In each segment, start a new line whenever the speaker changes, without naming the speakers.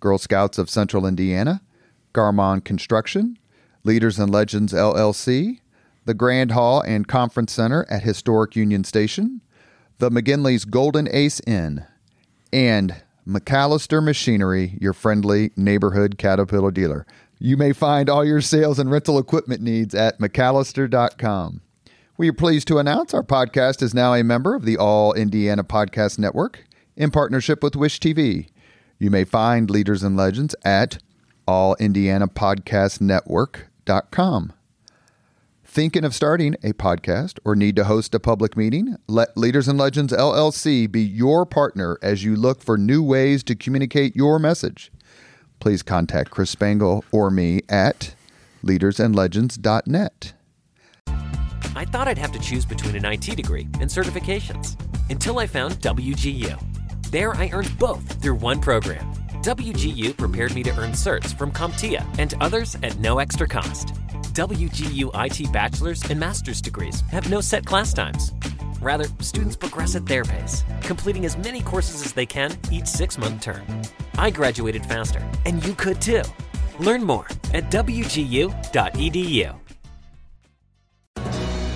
Girl Scouts of Central Indiana, Garmong Construction, Leaders and Legends LLC, the Grand Hall and Conference Center at Historic Union Station, the McGinley's Golden Ace Inn, and MacAllister Machinery, your friendly neighborhood Caterpillar dealer. You may find all your sales and rental equipment needs at MacAllister.com. We are pleased to announce our podcast is now a member of the All Indiana Podcast Network in partnership with WISH TV. You may find Leaders and Legends at allindianapodcastnetwork.com. Thinking of starting a podcast or need to host a public meeting? Let Leaders and Legends LLC be your partner as you look for new ways to communicate your message. Please contact Chris Spangle or me at leadersandlegends.net.
I thought I'd have to choose between an IT degree and certifications until I found WGU. There, I earned both through one program. WGU prepared me to earn certs from CompTIA and others at no extra cost. WGU IT bachelor's and master's degrees have no set class times. Rather, students progress at their pace, completing as many courses as they can each six month term. I graduated faster, and you could too. Learn more at WGU.edu.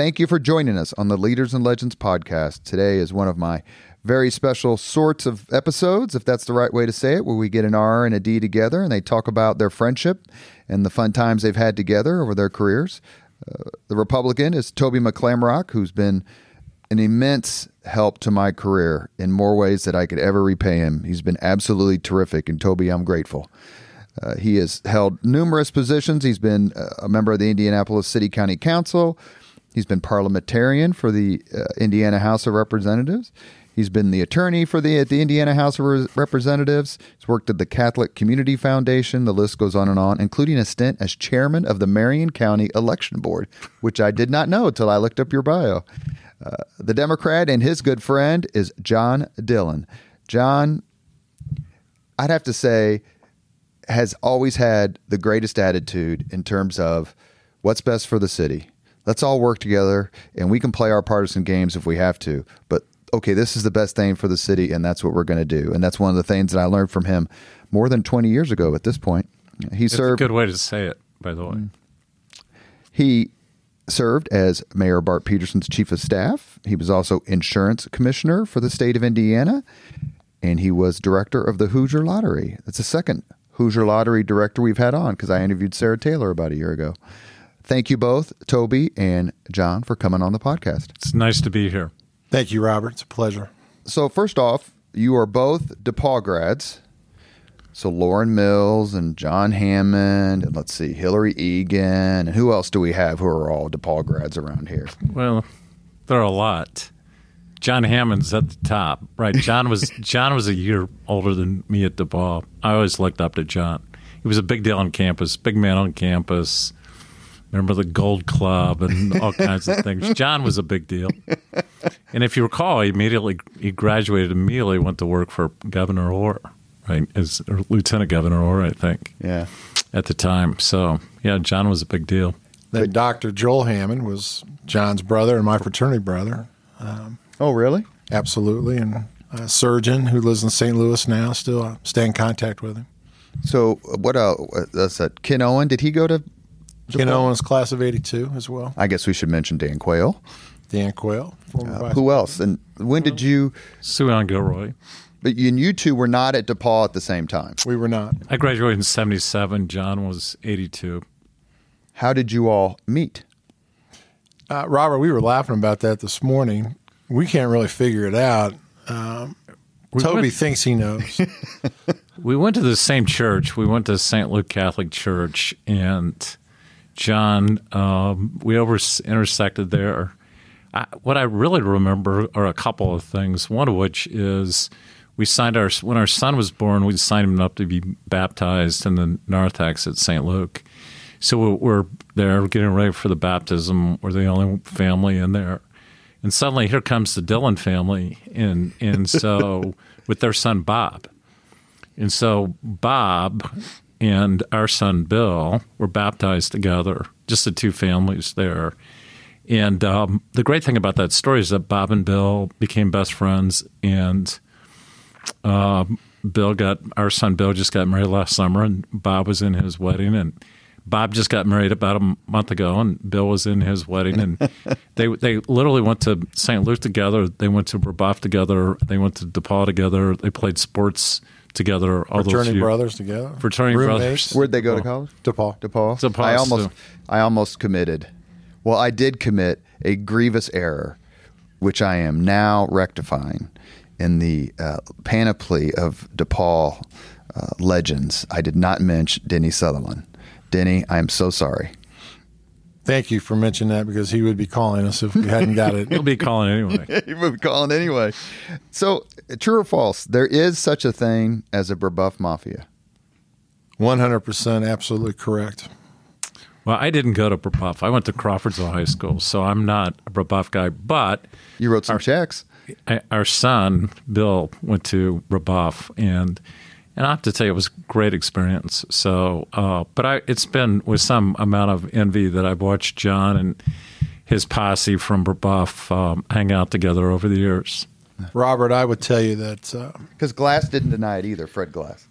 Thank you for joining us on the Leaders and Legends podcast. Today is one of my very special sorts of episodes, if that's the right way to say it, where we get an R and a D together and they talk about their friendship and the fun times they've had together over their careers. Uh, the Republican is Toby McClamroch, who's been an immense help to my career in more ways that I could ever repay him. He's been absolutely terrific, and Toby, I'm grateful. Uh, he has held numerous positions. He's been a member of the Indianapolis City County Council. He's been parliamentarian for the uh, Indiana House of Representatives. He's been the attorney for the at the Indiana House of Representatives. He's worked at the Catholic Community Foundation. The list goes on and on, including a stint as chairman of the Marion County Election Board, which I did not know until I looked up your bio. Uh, the Democrat and his good friend is John Dillon. John, I'd have to say, has always had the greatest attitude in terms of what's best for the city. Let's all work together and we can play our partisan games if we have to. But okay, this is the best thing for the city and that's what we're going to do. And that's one of the things that I learned from him more than 20 years ago at this point. He
it's
served
a good way to say it, by the way. Mm.
He served as Mayor Bart Peterson's chief of staff. He was also insurance commissioner for the state of Indiana, and he was director of the Hoosier Lottery. That's the second Hoosier Lottery director we've had on because I interviewed Sarah Taylor about a year ago. Thank you both, Toby and John, for coming on the podcast.
It's nice to be here.
Thank you, Robert. It's a pleasure.
So, first off, you are both DePauw grads. So Lauren Mills and John Hammond, and let's see, Hillary Egan, and who else do we have who are all DePauw grads around here?
Well, there are a lot. John Hammond's at the top, right? John was John was a year older than me at DePauw. I always looked up to John. He was a big deal on campus, big man on campus. Remember the Gold Club and all kinds of things. John was a big deal. And if you recall, he immediately he graduated immediately went to work for Governor Orr right? As Lieutenant Governor, or I think.
Yeah.
At the time, so yeah, John was a big deal.
Then Dr. Joel Hammond was John's brother and my fraternity brother.
Um, oh, really?
Absolutely, and a surgeon who lives in St. Louis now. Still uh, stay in contact with him.
So what? Uh, that's that. Ken Owen. Did he go to?
Ken Owen's class of '82 as well.
I guess we should mention Dan Quayle.
Dan Quayle.
Uh, who else? And when did you?
Sue Ann Gilroy.
But you, and you two were not at DePauw at the same time.
We were not.
I graduated in 77. John was 82.
How did you all meet?
Uh, Robert, we were laughing about that this morning. We can't really figure it out. Um, Toby
went-
thinks he knows.
We went to the same church. We went to St. Luke Catholic Church, and John, um, we over intersected there. I, what I really remember are a couple of things. One of which is we signed our when our son was born. We signed him up to be baptized in the narthex at St. Luke. So we're, we're there getting ready for the baptism. We're the only family in there, and suddenly here comes the Dillon family, and and so with their son Bob. And so Bob and our son Bill were baptized together, just the two families there. And um, the great thing about that story is that Bob and Bill became best friends, and uh, Bill got our son Bill just got married last summer, and Bob was in his wedding, and Bob just got married about a month ago, and Bill was in his wedding, and they they literally went to St. Luke together. They went to Brebeuf together. They went to DePauw together. They played sports together. All
Fraternity
years.
brothers together.
Fraternity
Roommates.
brothers.
Where'd they go to college?
DePauw.
DePauw.
DePauw,
I almost. I almost committed. Well, I did commit a grievous error, which I am now rectifying in the uh, panoply of DePauw uh, legends. I did not mention Denny Sutherland. Denny, I am so sorry.
Thank you for mentioning that because he would be calling us if we hadn't got it.
He'll be calling anyway.
he would be calling anyway. So, true or false? There is such a thing as a Brebeuf mafia.
100% absolutely correct.
Well, I didn't go to Brebeuf. I went to Crawfordsville High School, so I'm not a Brebeuf guy. But
You wrote some checks.
Our son Bill went to Brebeuf, and and I have to tell you, it was a great experience. So, uh, but I, it's been with some amount of envy that I've watched John and his posse from Brebeuf um, hang out together over the years.
Robert, I would tell you that uh,
Because Glass didn't deny it either, Fred Glass.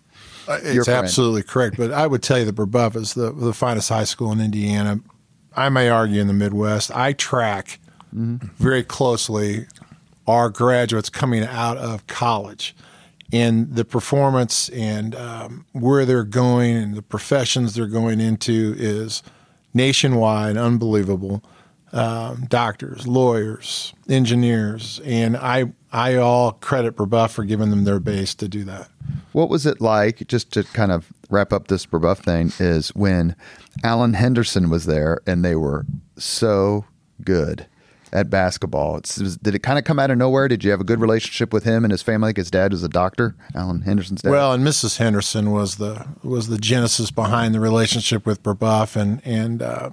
Your
it's
friend.
absolutely correct. But I would tell you that Brebeuf is the, the finest high school in Indiana. I may argue in the Midwest. I track very closely our graduates coming out of college and the performance and um, where they're going and the professions they're going into is nationwide, unbelievable. Um, doctors, lawyers, engineers, and I I all credit Brebeuf for giving them their base to do that.
What was it like, just to kind of wrap up this Brebeuf thing, is when Alan Henderson was there and they were so good at basketball. It's, it was- did it kind of come out of nowhere? Did you have a good relationship with him and his family? Like his dad was a doctor, Alan Henderson's dad.
Well, and Mrs. Henderson was the was the genesis behind the relationship with Brebeuf, and and uh,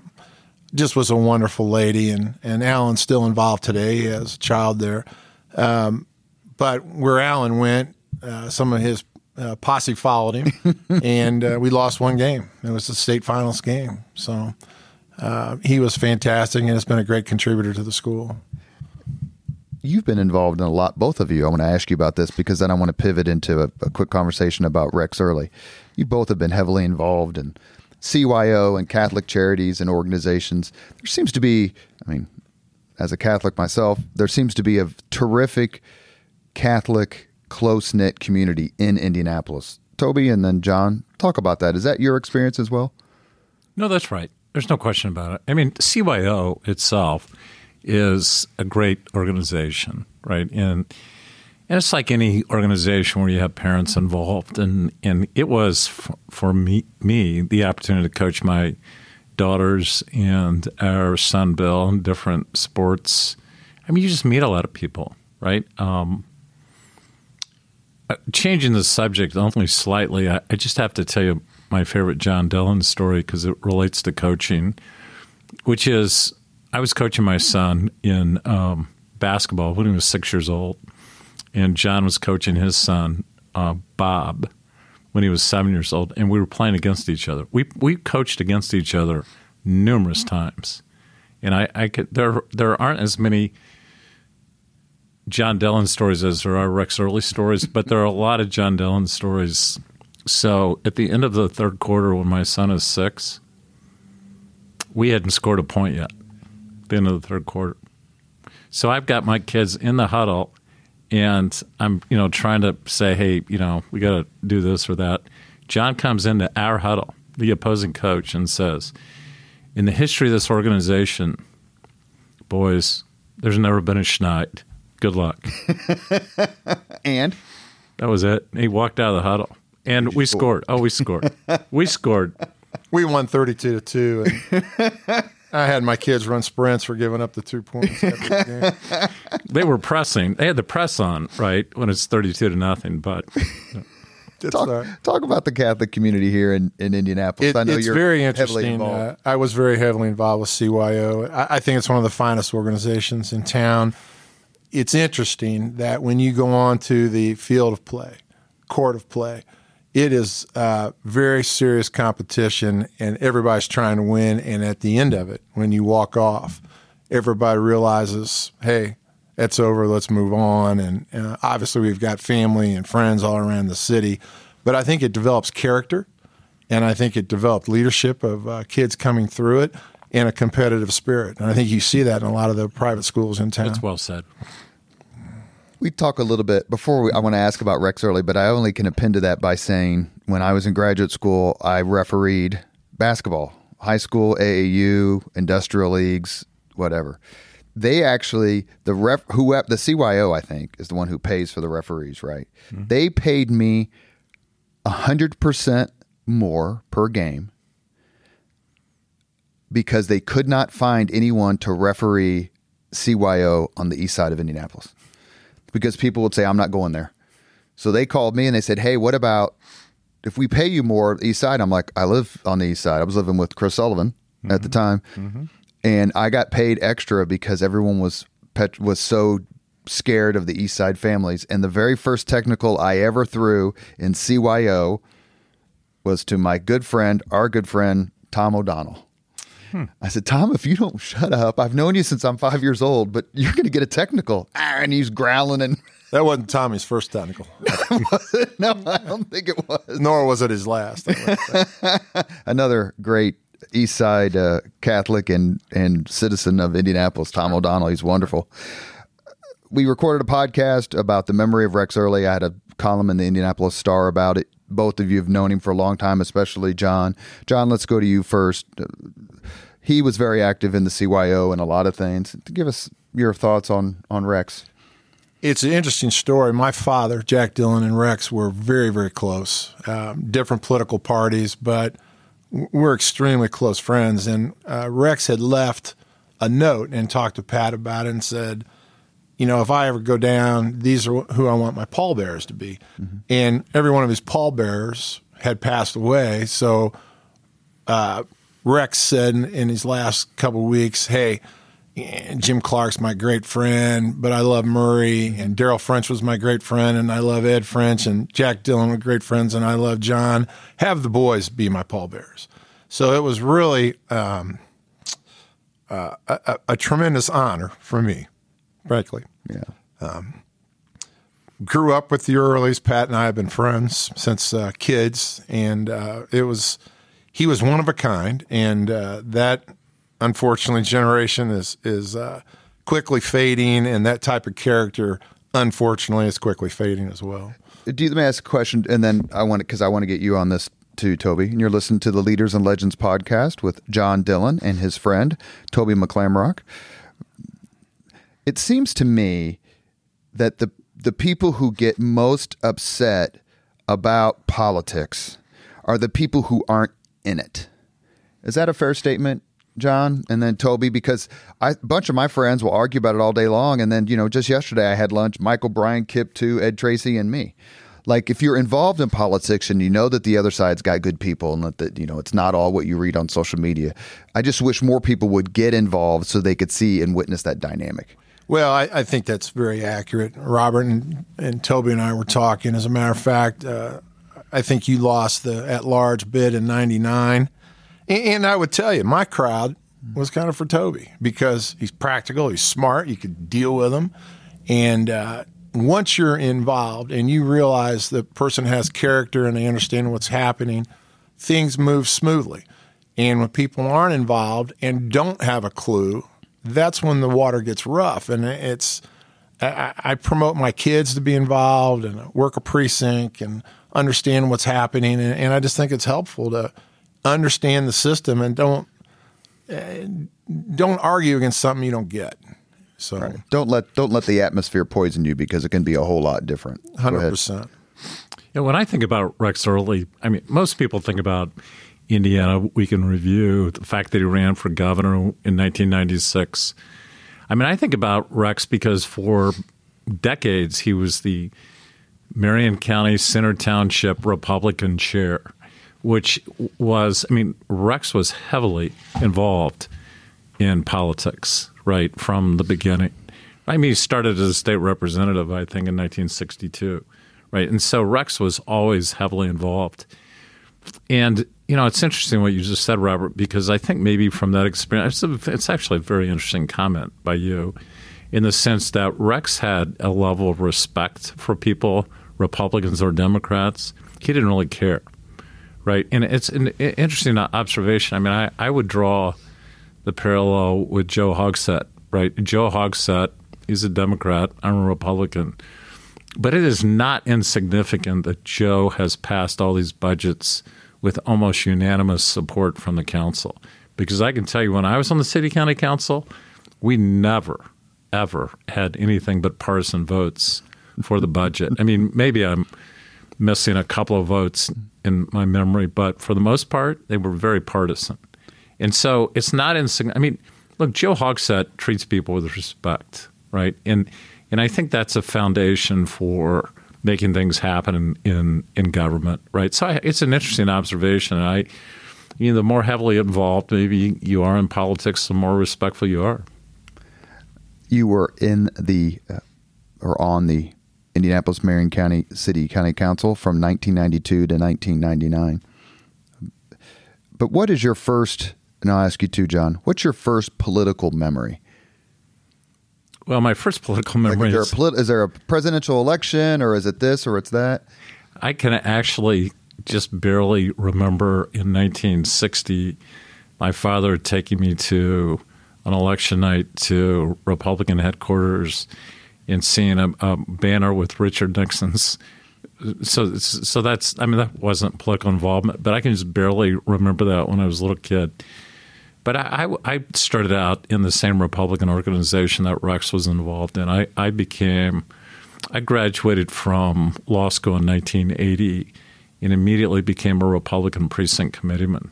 just was a wonderful lady. And and Alan's still involved today. Has a child there. Um, but where Alan went, uh, some of his uh, posse followed him, and uh, we lost one game. It was the state finals game. So. Uh, he was fantastic and has been a great contributor to the school.
you've been involved in a lot, both of you. I want to ask you about this because then I want to pivot into a, a quick conversation about Rex Early. You both have been heavily involved in CYO and Catholic charities and organizations. There seems to be, I mean, as a Catholic myself, there seems to be a terrific Catholic close knit community in Indianapolis. Toby and then John, talk about that. Is that your experience as well?
No, that's right. There's no question about it. I mean, CYO itself is a great organization, right? And and it's like any organization where you have parents involved, and and it was f- for me me the opportunity to coach my daughters and our son Bill in different sports. I mean, you just meet a lot of people, right? Um, uh, changing the subject only slightly, I, I just have to tell you my favorite John Dillon story because it relates to coaching, which is I was coaching my son in um, basketball when he was six years old, and John was coaching his son uh, Bob when he was seven years old, and we were playing against each other. We we coached against each other numerous times, and I, I could there there aren't as many John Dillon stories as there are Rex Early stories, but there are a lot of John Dillon stories. So at the end of the third quarter, when my son is six, we hadn't scored a point yet. At the end of the third quarter. So I've got my kids in the huddle, and I'm you know trying to say, hey, you know, we got to do this or that. John comes into our huddle, the opposing coach, and says, in the history of this organization, boys, there's never been a Schneid. Good luck.
And
That was it. He walked out of the huddle, and we scored. Oh, we scored. we scored.
We won 32 to 2. And I had my kids run sprints for giving up the two points every game.
They were pressing. They had the press on, right, when it's 32 to nothing. But
It's,
talk, talk about the Catholic community here in, in Indianapolis.
It-
I know
it's
you're
very
heavily
interesting. Uh, I was very heavily involved with CYO. I, I think it's one of the finest organizations in town. It's interesting that when you go on to the field of play, court of play, it is uh, very serious competition, and everybody's trying to win. And at the end of it, when you walk off, everybody realizes, hey, it's over. Let's move on. And obviously, we've got family and friends all around the city, but I think it develops character and I think it developed leadership of uh, kids coming through it and a competitive spirit. And I think you see that in a lot of the private schools in town.
that's well said.
We talk a little bit before we, I want to ask about Rex early, but I only can append to that by saying when I was in graduate school, I refereed basketball, high school, AAU, industrial leagues, whatever. They actually the ref who the CYO I think is the one who pays for the referees, right? Mm-hmm. They paid me hundred percent more per game because they could not find anyone to referee CYO on the east side of Indianapolis because people would say, I'm not going there. So they called me and they said, Hey, what about if we pay you more east side? I'm like, I live on the east side. I was living with Chris Sullivan at the mm-hmm. time. Mm-hmm. And I got paid extra because everyone was pet- was so scared of the east side families. And the very first technical I ever threw in CYO was to my good friend, our good friend, Tom O'Donnell. I said, Tom, if you don't shut up, I've known you since I'm five years old, but you're going to get a technical. Ah, And he's growling and
That wasn't Tommy's first technical,
no, I don't think it was.
nor was it his last.
Another great East Side uh, Catholic and and citizen of Indianapolis, Tom O'Donnell. He's wonderful. We recorded a podcast about the memory of Rex Early. I had a column in the Indianapolis Star about it. Both of you have known him for a long time, especially John. John, let's go to you first. He was very active in the CYO and a lot of things. Give us your thoughts on on Rex.
It's an interesting story. My father, Jack Dillon, and Rex were very, very close. Um, different political parties, but we're extremely close friends. And uh, Rex had left a note and talked to Pat about it and said, you know, if I ever go down, these are who I want my pallbearers to be. And every one of his pallbearers had passed away. So uh, Rex said in, in his last couple of weeks, "Hey, Jim Clark's my great friend, but I love Murray, and Daryl French was my great friend, and I love Ed French, and Jack Dillon were great friends, and I love John. Have the boys be my pallbearers." So it was really um, uh, a, a, tremendous honor for me, frankly.
Yeah.
Grew up with the Earlys. Pat and I have been friends since uh, kids, and uh, it was he was one of a kind, and uh, that unfortunately generation is is uh, quickly fading, and that type of character unfortunately is quickly fading as well.
Do you, let me ask a question, and then I want because I want to get you on this too, Toby. And you're listening to the Leaders and Legends podcast with John Dillon and his friend Toby McClamroch. It seems to me that the the people who get most upset about politics are the people who aren't in it. Is that a fair statement, John? And then Toby, because I, a bunch of my friends will argue about it all day long. And then, you know, just yesterday I had lunch, Michael Bryan, Kip Tew, Ed Tracy, and me. Like if you're involved in politics and you know that the other side's got good people and that, that you know it's not all what you read on social media, I just wish more people would get involved so they could see and witness that dynamic.
Well, I, I think that's very accurate. Robert and, and Toby and I were talking. As a matter of fact, uh, I think you lost the at large bid in 99. And, I would tell you, my crowd was kind of for Toby because he's practical, he's smart, you could deal with him. And uh, once you're involved and you realize the person has character and they understand what's happening, things move smoothly. And when people aren't involved and don't have a clue, that's when the water gets rough. And it's I, I promote my kids to be involved and work a precinct and understand what's happening. And, and I just think it's helpful to understand the system and don't uh, don't argue against something you don't get. So
Right. Don't let don't let the atmosphere poison you because it can be a whole lot different.
Hundred percent.
Yeah, when I think about Rex Early, I mean, most people think about Indiana Week in Review, the fact that he ran for governor in 1996. I mean, I think about Rex because for decades he was the Marion County Center Township Republican chair, which was, I mean, Rex was heavily involved in politics right from the beginning. I mean, he started as a state representative, I think, in 1962, right? And so Rex was always heavily involved. And you know, it's interesting what you just said, Robert, because I think maybe from that experience, it's, a, it's actually a very interesting comment by you, in the sense that Rex had a level of respect for people, Republicans or Democrats. He didn't really care, right? And it's an interesting observation. I mean, I, I would draw the parallel with Joe Hogsett, right? Joe Hogsett, he's a Democrat, I'm a Republican. But it is not insignificant that Joe has passed all these budgets with almost unanimous support from the council. Because I can tell you, when I was on the city county council, we never, ever had anything but partisan votes for the budget. I mean, maybe I'm missing a couple of votes in my memory, but for the most part, they were very partisan. And so it's not insignificant. I mean, look, Joe Hogsett treats people with respect, right? And and I think that's a foundation for making things happen in in, in government, right? So I, it's an interesting observation. I, you know, the more heavily involved maybe you are in politics, the more respectful you are.
You were in the uh, or on the Indianapolis Marion County City County Council from 1992 to 1999. But what is your first? And I'll ask you too, John. What's your first political memory?
Well, my first political
Like,
memory
is, there a polit- is there a presidential election, or is it this, or it's that?
I can actually just barely remember in 1960 my father taking me to an election night to Republican headquarters and seeing a, a banner with Richard Nixon's. So, so that's I mean that wasn't political involvement, but I can just barely remember that when I was a little kid. But I, I, I started out in the same Republican organization that Rex was involved in. I, I became I graduated from law school in 1980 and immediately became a Republican precinct committeeman.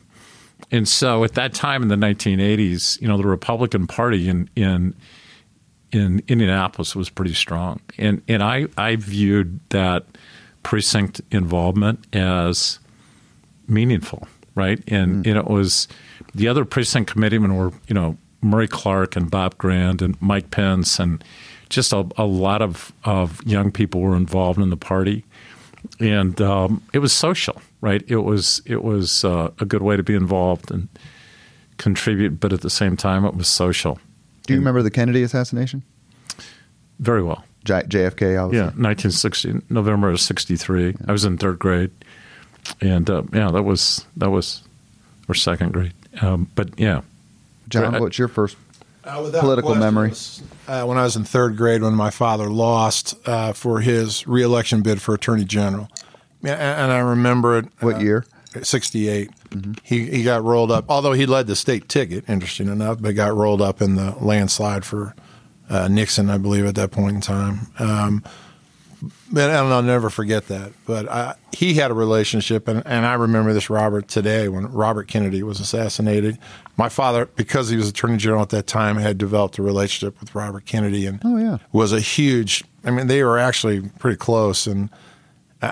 And so at that time in the 1980s, you know, the Republican Party in in in Indianapolis was pretty strong. And and I, I viewed that precinct involvement as meaningful, right? And, and it was the other precinct committeemen were, you know, Murray Clark and Bob Grand and Mike Pence and just a, a lot of, of young people were involved in the party. And um, it was social, right? It was it was uh, a good way to be involved and contribute, but at the same time, it was social.
Do you remember the Kennedy assassination?
Very well.
J- JFK, obviously.
Yeah, 1960, November of '63. I was in third grade, and uh, yeah, that was that was or second grade. Um, but yeah,
John,
Right.
what's your first?
Uh,
Political
question,
memory.
was, Uh, when I was in third grade, when my father lost uh, for his reelection bid for attorney general, Yeah, and, and I remember it.
What
uh,
year?
68. He he got rolled up. Although he led the state ticket, interesting enough, but got rolled up in the landslide for uh, Nixon, I believe, at that point in time. Um, but and I'll never forget that. But I, he had a relationship, and, and I remember this Robert today when Robert Kennedy was assassinated. My father, because he was Attorney General at that time, had developed a relationship with Robert Kennedy, and
Oh, yeah.
was a huge. I mean, they were actually pretty close, and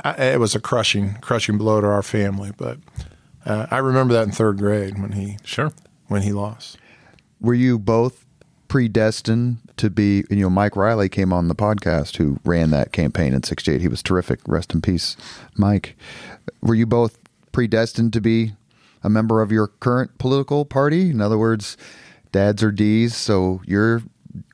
I, I- it was a crushing, crushing blow to our family. But uh, I remember that in third grade when he
sure.
when he lost.
Were you both predestined to be? You know, Mike Riley came on the podcast who ran that campaign in '68. He was terrific. Rest in peace, Mike. Were you both predestined to be a member of your current political party? In other words, dads are D's, so you're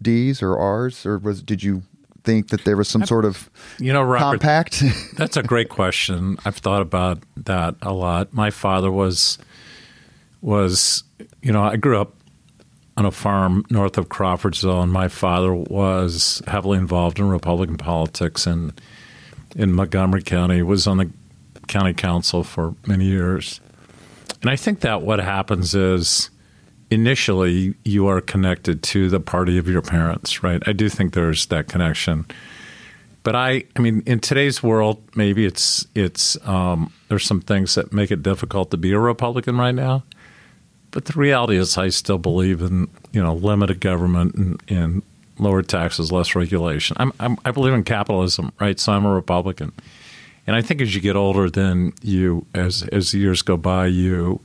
D's or R's, or was did you think that there was some sort of
You know, Robert,
compact?
That's a great question. I've thought about that a lot. My father was was, you know, I grew up on a farm north of Crawfordsville, and my father was heavily involved in Republican politics and in Montgomery County. Was on the county council for many years, and I think that what happens is initially you are connected to the party of your parents, right? I do think there's that connection. But I, I mean, in today's world, maybe it's it's um, there's some things that make it difficult to be a Republican right now. But the reality is, I still believe in you know limited government and, and lower taxes, less regulation. I'm, I'm, I believe in capitalism, right? So I'm a Republican, and I think as you get older, then you as as years go by, you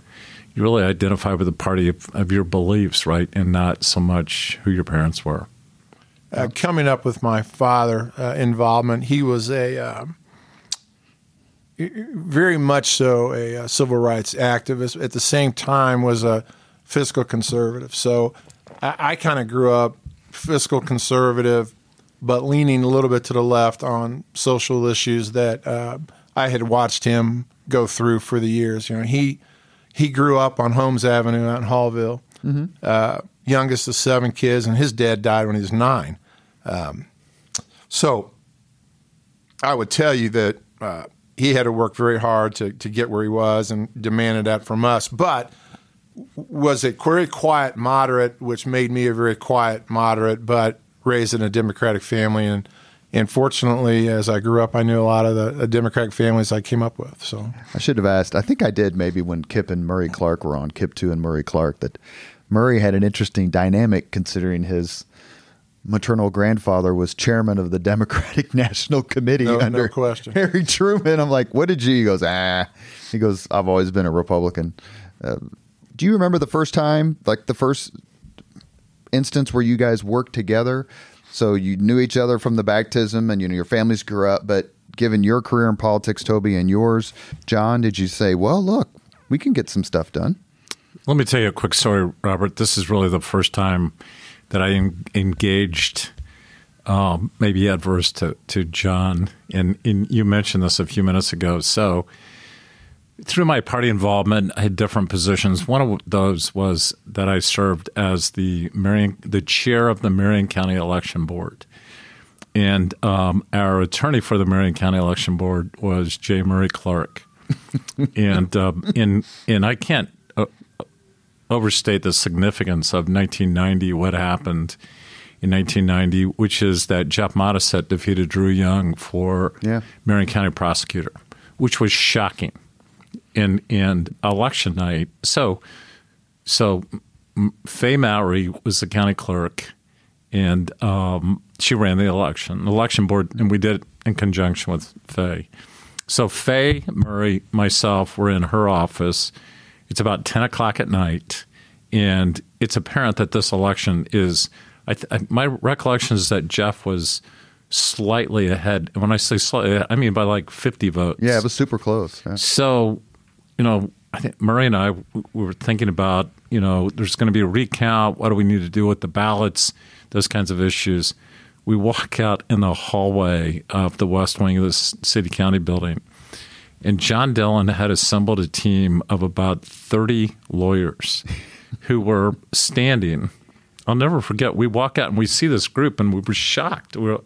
you really identify with the party of, of your beliefs, right, and not so much who your parents were.
Uh, coming up with my father uh, involvement, he was a uh, very much so a, a, civil rights activist. At the same time, was a fiscal conservative. So I, I kind of grew up fiscal conservative, but leaning a little bit to the left on social issues that uh, I had watched him go through for the years. You know, he he grew up on Holmes Avenue out in Haughville, mm-hmm. uh, youngest of seven kids, and his dad died when he was nine. Um, so I would tell you that uh, he had to work very hard to, to get where he was and demanded that from us. But was a very quiet moderate, which made me a very quiet moderate, but raised in a Democratic family. And, and fortunately, as I grew up, I knew a lot of the, the Democratic families I came up with. So
I should have asked. I think I did maybe when Kip and Murray Clark were on, Kip Tew and Murray Clark, that Murray had an interesting dynamic considering his maternal grandfather was chairman of the Democratic National Committee
no,
under
no question.
Harry Truman. I'm like, what did you? He goes, ah. He goes, I've always been a Republican. Uh, do you remember the first time, like the first instance where you guys worked together? So you knew each other from the baptism, and you know your families grew up. But given your career in politics, Toby, and yours, John, did you say, well, look, we can get some stuff done?
Let me tell you a quick story, Robert. This is really the first time that I engaged, um, maybe adverse to, to John. And, and you mentioned this a few minutes ago. So, through my party involvement, I had different positions. One of those was that I served as the Marion, the chair of the Marion County Election Board, and um, our attorney for the Marion County Election Board was J. Murray Clark, and um, and and I can't uh, overstate the significance of 1990, what happened in 1990, which is that Jeff Modisett defeated Drew Young for yeah. Marion County prosecutor, which was shocking. And and election night, so so Faye Mowry was the county clerk, and um, she ran the election. The election board, and we did it in conjunction with Faye. So Faye Murray, myself, were in her office it's about 10 o'clock at night, and it's apparent that this election is. I th- my recollection is that Jeff was slightly ahead. And when I say slightly, I mean by like 50 votes.
Yeah, it was super close. Yeah.
So, you know, I think Murray and I we were thinking about, you know, there's going to be a recount. What do we need to do with the ballots? Those kinds of issues. We walk out in the hallway of the west wing of this city county building, and John Dillon had assembled a team of about 30 lawyers who were standing. I'll never forget. We walk out and we see this group and we were shocked. We were,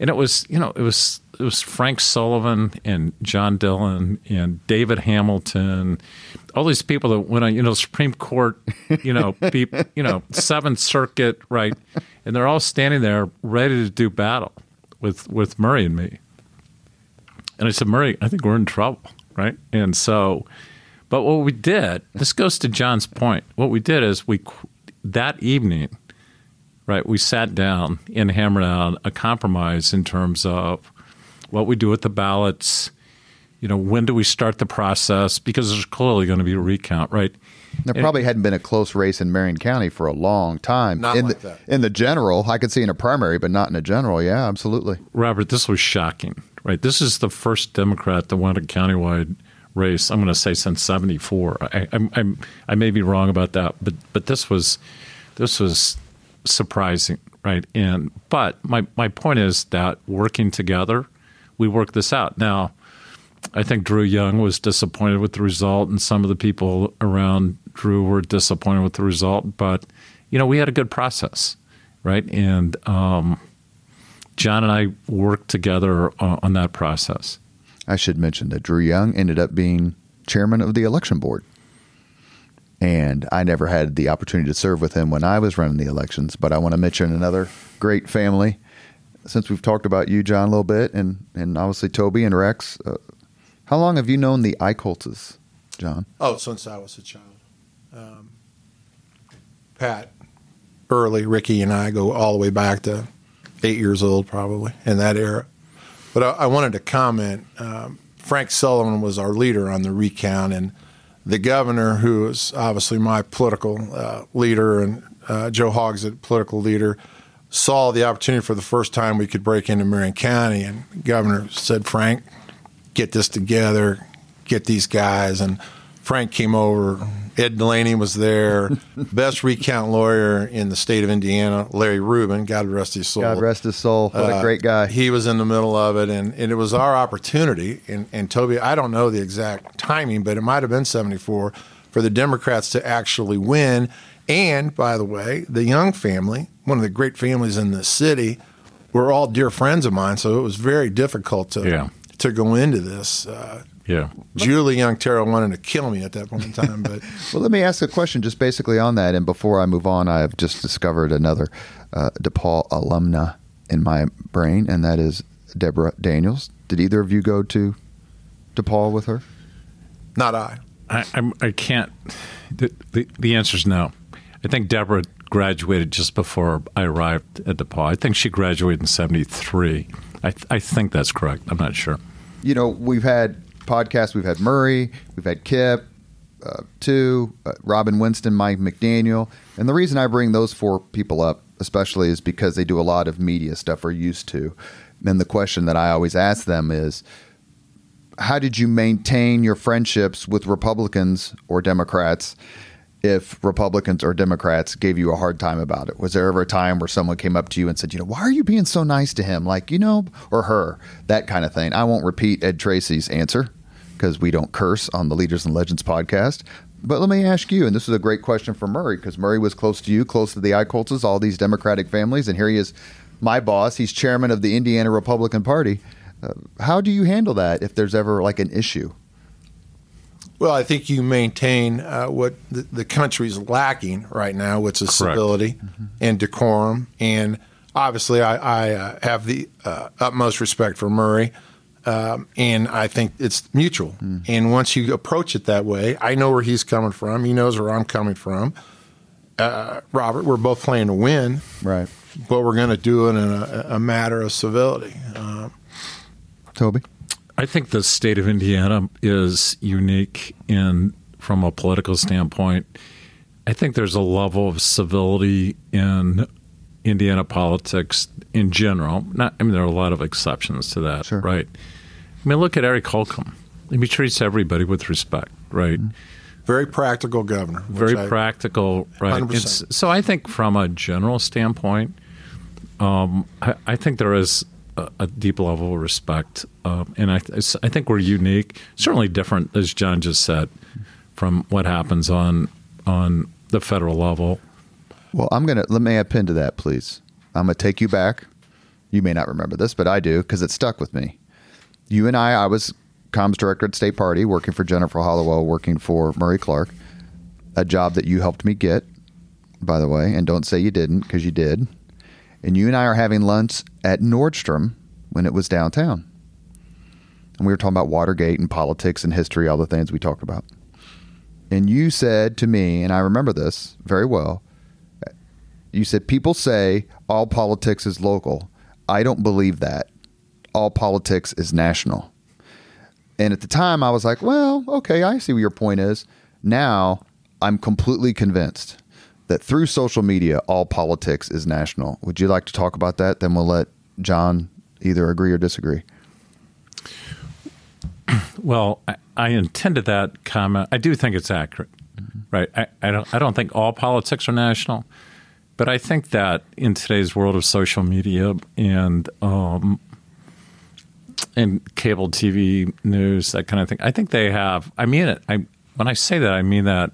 and it was, you know, it was it was Frank Sullivan and John Dillon and David Hamilton, all these people that went on, you know, Supreme Court, you know, be, you know, Seventh Circuit, right? And they're all standing there ready to do battle with with Murray and me. And I said, Murray, I think we're in trouble, right? And so, but what we did, this goes to John's point. What we did is we, that evening, right, we sat down and hammered out a compromise in terms of what we do with the ballots. You know, when do we start the process? Because there's clearly going to be a recount, right?
There probably hadn't been a close race in Marion County for a long time.
Not
in
like
the,
that.
In the general, I could see in a primary, but not in a general. Yeah, absolutely.
Robert, this was shocking, right? This is the first Democrat that won a countywide race. I'm going to say since '74. I, I'm, I'm, I may be wrong about that, but but this was this was surprising, right? And but my my point is that working together, we worked this out. Now, I think Drew Young was disappointed with the result, and some of the people around Drew were disappointed with the result. But you know, we had a good process, right? And um, John and I worked together on, on that process.
I should mention that Drew Young ended up being chairman of the election board. And I never had the opportunity to serve with him when I was running the elections. But I want to mention another great family. Since we've talked about you, John, a little bit, and, and obviously Toby and Rex, uh, how long have you known the Eicholtzes, John?
Oh, since I was a child. Um, Pat, early, Ricky, and I go all the way back to eight years old, probably in that era. But I, I wanted to comment. Um, Frank Sullivan was our leader on the recount, and the governor, who is obviously my political uh, leader, and uh, Joe Hogsett, political leader, saw the opportunity for the first time we could break into Marion County, and governor said, "Frank, get this together, get these guys." And Frank came over. Ed Delaney was there. Best recount lawyer in the state of Indiana, Larry Rubin. God rest his soul.
God rest his soul. What a
Uh,
great guy.
He was in the middle of it, and, and it was our opportunity. And, and Toby, I don't know the exact timing, but it might have been 74 for the Democrats to actually win. And by the way, the Young family, one of the great families in the city, were all dear friends of mine. So it was very difficult to
Yeah.
to go into this. Uh,
Yeah.
Julie Young Terrell wanted to kill me at that point in time, but
Well, let me ask a question just basically on that. And before I move on, I have just discovered another uh, DePauw alumna in my brain, and that is Deborah Daniels. Did either of you go to DePauw with her?
not I.
I, I'm, I can't. The, the, the answer is no. I think Deborah graduated just before I arrived at DePauw. I think she graduated in 73. I, th- I think that's correct. I'm not sure.
You know, we've had podcasts. We've had Murray. We've had Kip, uh, Tew, uh, Robin Winston, Mike McDaniel. And the reason I bring those four people up, especially, is because they do a lot of media stuff we're used to. And the question that I always ask them is, how did you maintain your friendships with Republicans or Democrats if Republicans or Democrats gave you a hard time about it? Was there ever a time where someone came up to you and said, you know, why are you being so nice to him? Like, you know, or her, that kind of thing. I won't repeat Ed Tracy's answer because we don't curse on the Leaders and Legends podcast. But let me ask you, and this is a great question for Murray because Murray was close to you, close to the Eicholtzes, all these Democratic families, and here he is, my boss. He's chairman of the Indiana Republican Party. Uh, how do you handle that if there's ever like an issue?
Well, I think you maintain uh, what the, the country's lacking right now, which is
Correct.
civility and decorum. And obviously, I, I uh, have the uh, utmost respect for Murray. Um, and I think it's mutual. And once you approach it that way, I know where he's coming from. He knows where I'm coming from. Uh, Robert, we're both playing to win,
Right.
but we're going to do it in a, a matter of civility. Um,
Toby?
I think the state of Indiana is unique in from a political standpoint. I think there's a level of civility in Indiana politics in general. Not, I mean, there are a lot of exceptions to that,
Sure.
right? I mean, look at Eric Holcomb. He treats everybody with respect, right?
very practical governor.
Very
I-
practical, right?
100%.
It's, so I think from a general standpoint, um, I, I think there is a, deep level of respect, um, and I, I think we're unique, certainly different, as John just said, from what happens on on the federal level.
Well, I'm gonna let me append to that, please. I'm gonna take you back. You may not remember this, but I do because it stuck with me. You and I, I was comms director at State Party, working for Jennifer Hallowell, working for Murray Clark, a job that you helped me get, by the way. And don't say you didn't because you did. And you and I are having lunch at Nordstrom when it was downtown, and we were talking about Watergate and politics and history, all the things we talked about. And you said to me, and I remember this very well you said people say all politics is local. I don't believe that. All politics is national. And at the time, I was like, well, okay, I see what your point is. Now I'm completely convinced that through social media, all politics is national. Would you like to talk about that? Then we'll let John either agree or disagree.
Well, I, I intended that comment. I do think it's accurate, right? I, I don't. I don't think all politics are national, but I think that in today's world of social media and um, and cable TV news, that kind of thing, I think they have. I mean it. I when I say that, I mean that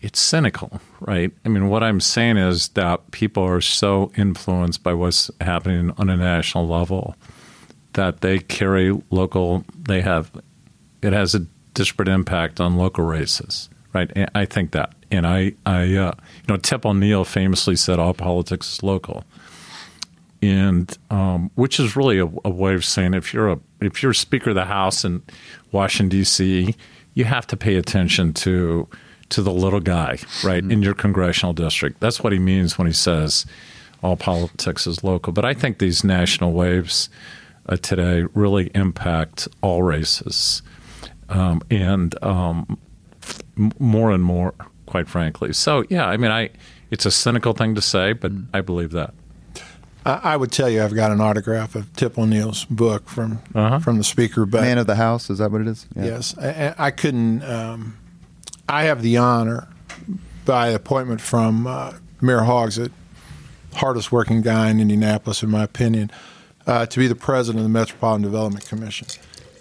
it's cynical, right? I mean, what I'm saying is that people are so influenced by what's happening on a national level that they carry local. They have it has a disparate impact on local races, right? And I think that, and I, I, uh, you know, Tip O'Neill famously said, "All politics is local." and um, which is really a, a, way of saying if you're a if you're Speaker of the House in Washington D.C., you have to pay attention to to the little guy, right, mm-hmm. in your congressional district. That's what he means when he says all politics is local. But I think these national waves uh, today really impact all races, um, and um, more and more, quite frankly. So yeah, I mean, I it's a cynical thing to say, but mm-hmm. I believe that.
I would tell you I've got an autograph of Tip O'Neill's book from uh-huh. from the speaker. But
Man of the House is that what it is?
Yeah. Yes, I, I couldn't. Um, I have the honor by appointment from uh, Mayor Hogsett, hardest working guy in Indianapolis, in my opinion, uh, to be the president of the Metropolitan Development Commission.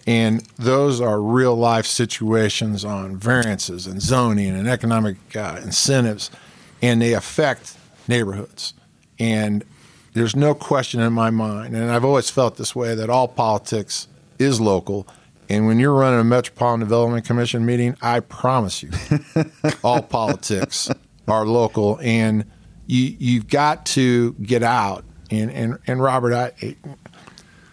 And those are real life situations on variances and zoning and economic uh, incentives, and they affect neighborhoods. And there's no question in my mind, and I've always felt this way, that all politics is local. And when you're running a Metropolitan Development Commission meeting, I promise you, all politics are local, and you you've got to get out. And and and Robert, I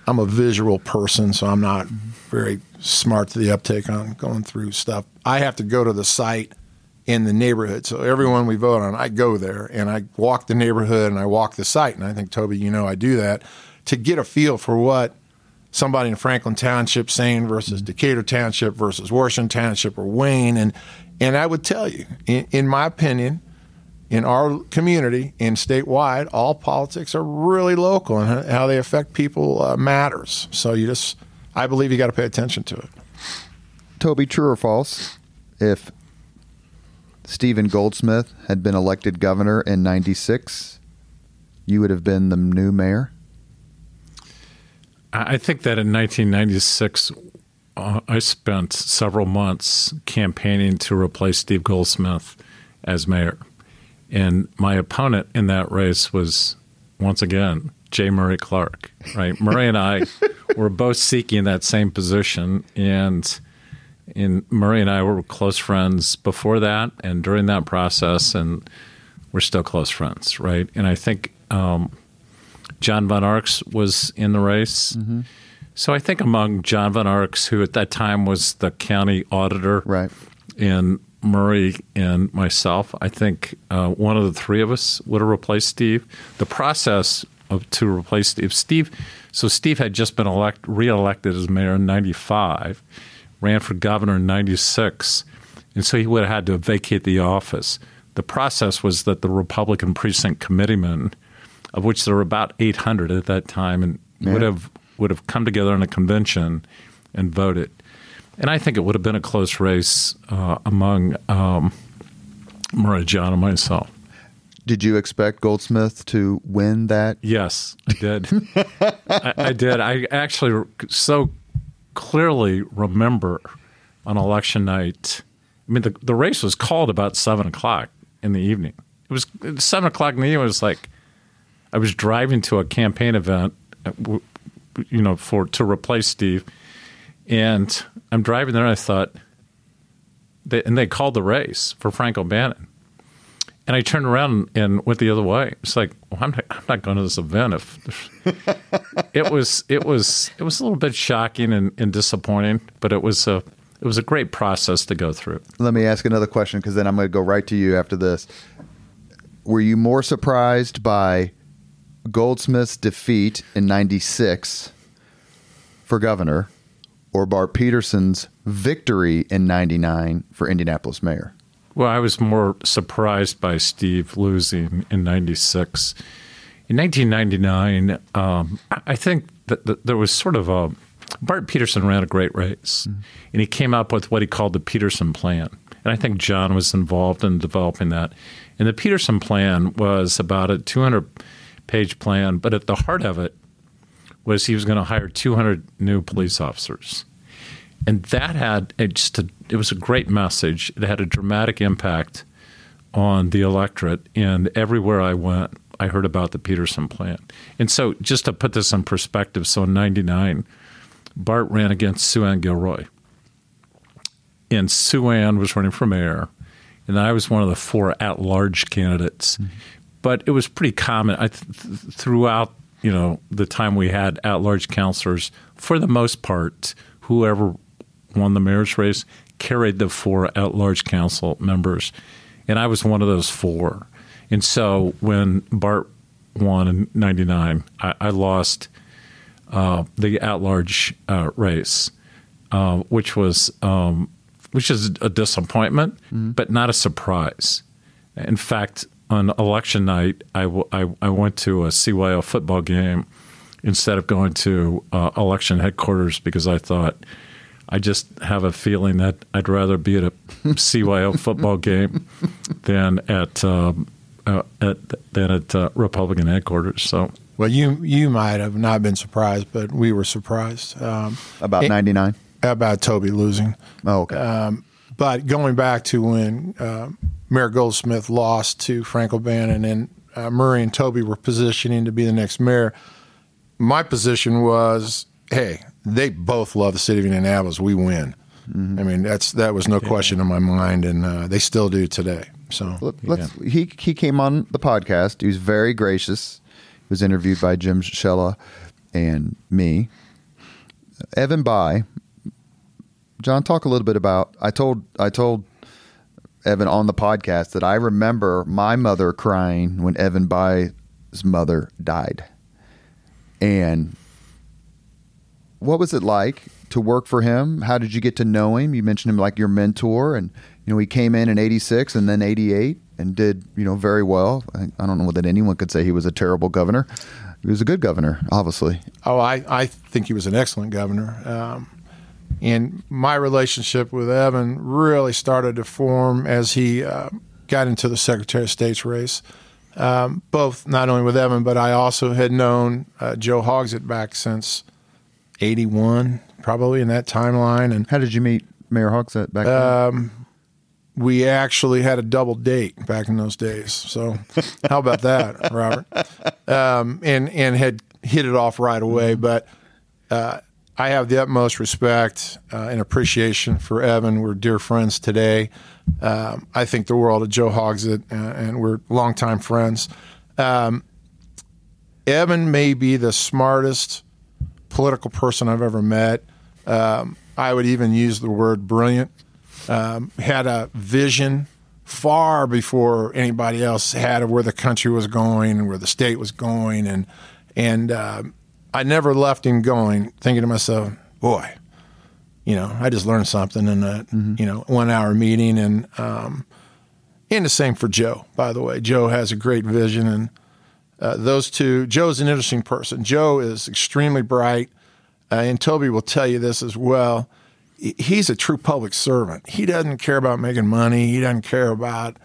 I'm a visual person, so I'm not very smart to the uptake on going through stuff. I have to go to the site in the neighborhood. So everyone we vote on, I go there and I walk the neighborhood and I walk the site. And I think Toby, you know, I do that to get a feel for what somebody in Franklin Township saying versus mm-hmm. Decatur Township versus Washington Township or Wayne. And and I would tell you, in, in my opinion, in our community and statewide, all politics are really local and how they affect people uh, matters. So you just, I believe you got to pay attention to it.
Toby, true or false? If Stephen Goldsmith had been elected governor in 96, you would have been the new mayor?
I think that in 1996, uh, I spent several months campaigning to replace Steve Goldsmith as mayor. And my opponent in that race was, once again, J. Murray Clark, right? Murray and I were both seeking that same position. And and Murray and I were close friends before that and during that process, and we're still close friends, right? And I think um, John Von Arx was in the race. Mm-hmm. So I think among John Von Arx, who at that time was the county auditor,
right,
and Murray and myself, I think uh, one of the three of us would have replaced Steve. The process of to replace Steve, Steve, so Steve had just been elect, reelected as mayor in '95 ran for governor in 96, and so he would have had to vacate the office. The process was that the Republican precinct committeemen, of which there were about 800 at that time, and yeah. would have would have come together in a convention and voted. And I think it would have been a close race uh, among um, Murray John and myself.
Did you expect Goldsmith to win that?
Yes, I did. I, I, did. I actually so clearly remember on election night. I mean, the, the race was called about seven o'clock in the evening. It was seven o'clock in the evening. It was like I was driving to a campaign event, uh, you know, for to replace Steve, and I'm driving there. and I thought, they, and they called the race for Frank O'Bannon. And I turned around and went the other way. It's like, well, I'm not, I'm not going to this event. If it was, it was, it was a little bit shocking and, and disappointing, but it was a, it was a great process to go through.
Let me ask another question because then I'm going to go right to you after this. Were you more surprised by Goldsmith's defeat in '96 for governor, or Bart Peterson's victory in '99 for Indianapolis mayor?
Well, I was more surprised by Steve losing in 96. In 1999, um, I think that, that, there was sort of a. Bart Peterson ran a great race, mm-hmm. and he came up with what he called the Peterson Plan. And I think John was involved in developing that. And the Peterson Plan was about a 200 page plan, but at the heart of it was he was going to hire 200 new police officers and that had just a, it was a great message. It had a dramatic impact on the electorate, and everywhere I went, I heard about the Peterson plan. And so, just to put this in perspective, so in '99, Bart ran against Sue Ann Gilroy, and Sue Ann was running for mayor, and I was one of the four at-large candidates. Mm-hmm. But it was pretty common I th- throughout, you know, the time we had at-large councilors. For the most part, whoever won the mayor's race carried the four at-large council members, and I was one of those four. And so when Bart won in '99, I, I, lost uh, the at-large uh, race, uh, which was um, which is a disappointment, mm-hmm. but not a surprise. In fact, on election night, I, w- I, I went to a CYO football game instead of going to uh, election headquarters because I thought I just have a feeling that I'd rather be at a CYO football game than at, um, uh, at than at uh, Republican headquarters. So.
Well, you you might have not been surprised, but we were surprised um,
about ninety nine
about Toby losing.
Oh, okay. Um,
but going back to when uh, Mayor Goldsmith lost to Frank O'Bannon and uh, Murray and Toby were positioning to be the next mayor, my position was, hey, they both love the city of Indianapolis. We win. Mm-hmm. I mean, that's that was no yeah. question in my mind, and uh, they still do today. So
yeah. he he came on the podcast. He was very gracious. He was interviewed by Jim Shella and me. Evan Bayh John, talk a little bit about. I told I told Evan on the podcast that I remember my mother crying when Evan Bayh's mother died, and what was it like to work for him? How did you get to know him? You mentioned him like your mentor, and you know he came in in '86 and then '88 and did you know very well. I, I don't know that anyone could say he was a terrible governor. He was a good governor, obviously.
Oh, I, I think he was an excellent governor. Um, and my relationship with Evan really started to form as he uh, got into the Secretary of State's race. Um, both not only with Evan, but I also had known uh, Joe Hogsett back since '81, probably in that timeline. And
how did you meet Mayor Hogsett back then? Um,
we actually had a double date back in those days. So how about that, Robert? Um, and and had hit it off right away. But uh, I have the utmost respect uh, and appreciation for Evan. We're dear friends today. Um, I think the world of Joe Hogsett, uh, and we're longtime friends. Um, Evan may be the smartest political person I've ever met. Um, I would even use the word brilliant. Um, had a vision far before anybody else had of where the country was going and where the state was going, and and um, I never left him going, thinking to myself, boy, you know, I just learned something in a mm-hmm. you know one hour meeting, and um, and the same for Joe. By the way, Joe has a great vision, and uh, those two. Joe's an interesting person. Joe is extremely bright, uh, and Toby will tell you this as well. He's a true public servant. He doesn't care about making money. He doesn't care about,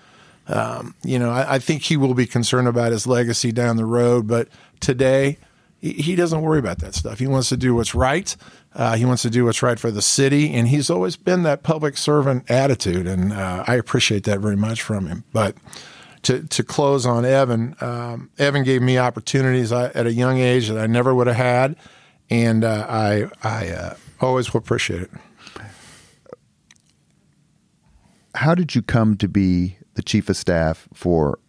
um, you know. I, I think he will be concerned about his legacy down the road, but today he doesn't worry about that stuff. He wants to do what's right. Uh, he wants to do what's right for the city, and he's always been that public servant attitude, and uh, I appreciate that very much from him. But to to close on Evan, um, Evan gave me opportunities at a young age that I never would have had, and uh, I I uh, always will appreciate it.
How did you come to be the chief of staff for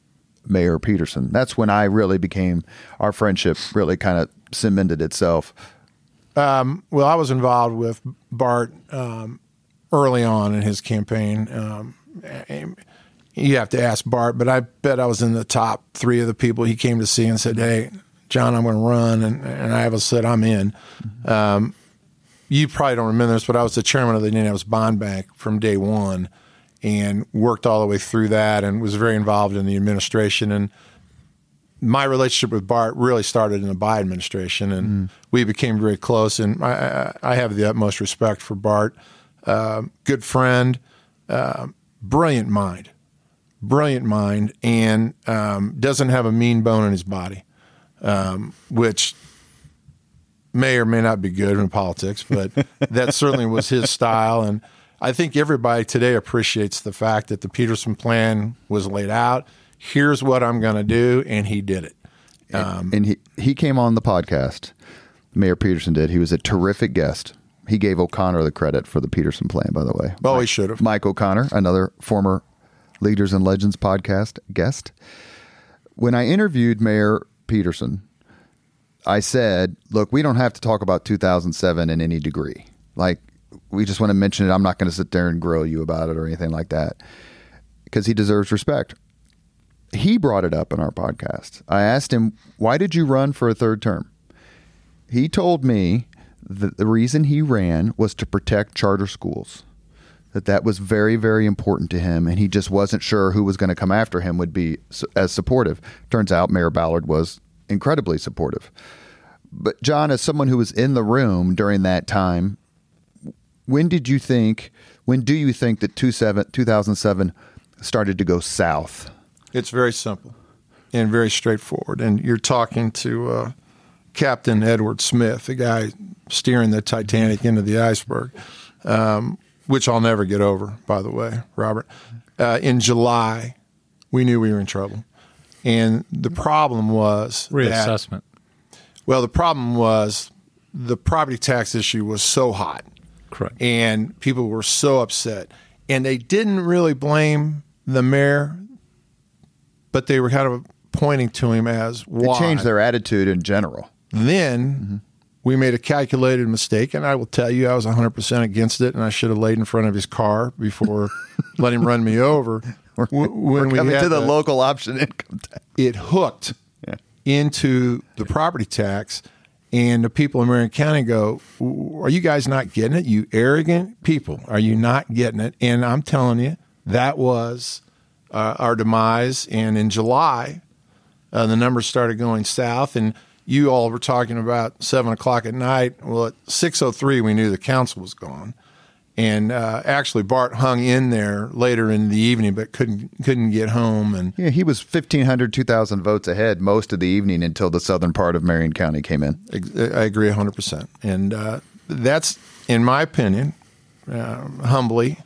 Mayor Peterson. That's when I really became our friendship really kind of cemented itself.
Um, well, I was involved with Bart um, early on in his campaign. Um, you have to ask Bart, but I bet I was in the top three of the people he came to see and said, "Hey, John, I'm going to run," and, and I said, "I'm in." Mm-hmm. you probably don't remember this, but I was the chairman of the Indianapolis Bond Bank from day one and worked all the way through that and was very involved in the administration. And my relationship with Bart really started in the Bayh administration, and mm. we became very close. And I, I, have the utmost respect for Bart. Uh, good friend, uh, brilliant mind, brilliant mind, and um, doesn't have a mean bone in his body, um, which may or may not be good in politics, but that certainly was his style. And I think everybody today appreciates the fact that the Peterson plan was laid out. Here's what I'm going to do, and he did it.
Um, and he, he came on the podcast. Mayor Peterson did. He was a terrific guest. He gave O'Connor the credit for the Peterson plan, by the way.
Oh, Mike, he should have.
Mike O'Connor, another former Leaders and Legends podcast guest. When I interviewed Mayor Peterson, I said, look, we don't have to talk about 2007 in any degree. Like, we just want to mention it. I'm not going to sit there and grill you about it or anything like that because he deserves respect. He brought it up in our podcast. I asked him, why did you run for a third term? He told me that the reason he ran was to protect charter schools. That that was very, very important to him, and he just wasn't sure who was going to come after him would be as supportive. Turns out Mayor Ballard was incredibly supportive. But John, as someone who was in the room during that time, when did you think? When do you think that 2007 started to go south?
It's very simple and very straightforward. And you're talking to uh, Captain Edward Smith, the guy steering the Titanic into the iceberg, um, which I'll never get over, by the way, Robert. Uh, in July, we knew we were in trouble. And the problem was
reassessment.
That, well, the problem was the property tax issue was so hot.
Correct.
And people were so upset. And they didn't really blame the mayor, but they were kind of pointing to him as why.
They changed their attitude in general.
Then mm-hmm. we made a calculated mistake, and I will tell you, I was 100% against it, and I should have laid in front of his car before letting him run me over.
We're, when we're we coming to the, the, local option income tax.
It hooked yeah. into the property tax, and the people in Marion County go, Are you guys not getting it? You arrogant people, are you not getting it? And I'm telling you, that was uh, our demise. And in July, uh, the numbers started going south, and you all were talking about seven o'clock at night. Well, at six oh three, we knew the council was gone, and uh, actually Bart hung in there later in the evening, but couldn't couldn't get home. And
yeah, he was 1,500, 2,000 votes ahead most of the evening until the southern part of Marion County came in.
I agree hundred percent, and uh, that's in my opinion, uh, humbly,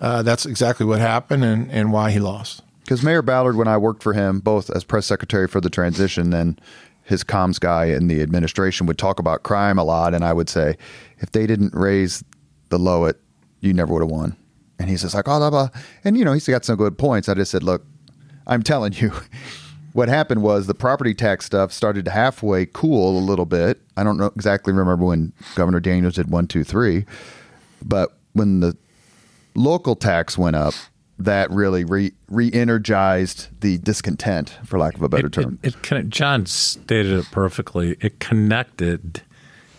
uh, that's exactly what happened and, and why he lost.
Because Mayor Ballard, when I worked for him, both as press secretary for the transition and his comms guy in the administration would talk about crime a lot, and I would say, if they didn't raise the LOIT, you never would have won. And he's just like, oh, blah, blah. and you know, he's got some good points. I just said, look, I'm telling you, what happened was the property tax stuff started to halfway cool a little bit. I don't know exactly remember when Governor Daniels did one, two, three, but when the local tax went up, that really re re-energized the discontent, for lack of a better
it,
term.
It, it, John stated it perfectly. It connected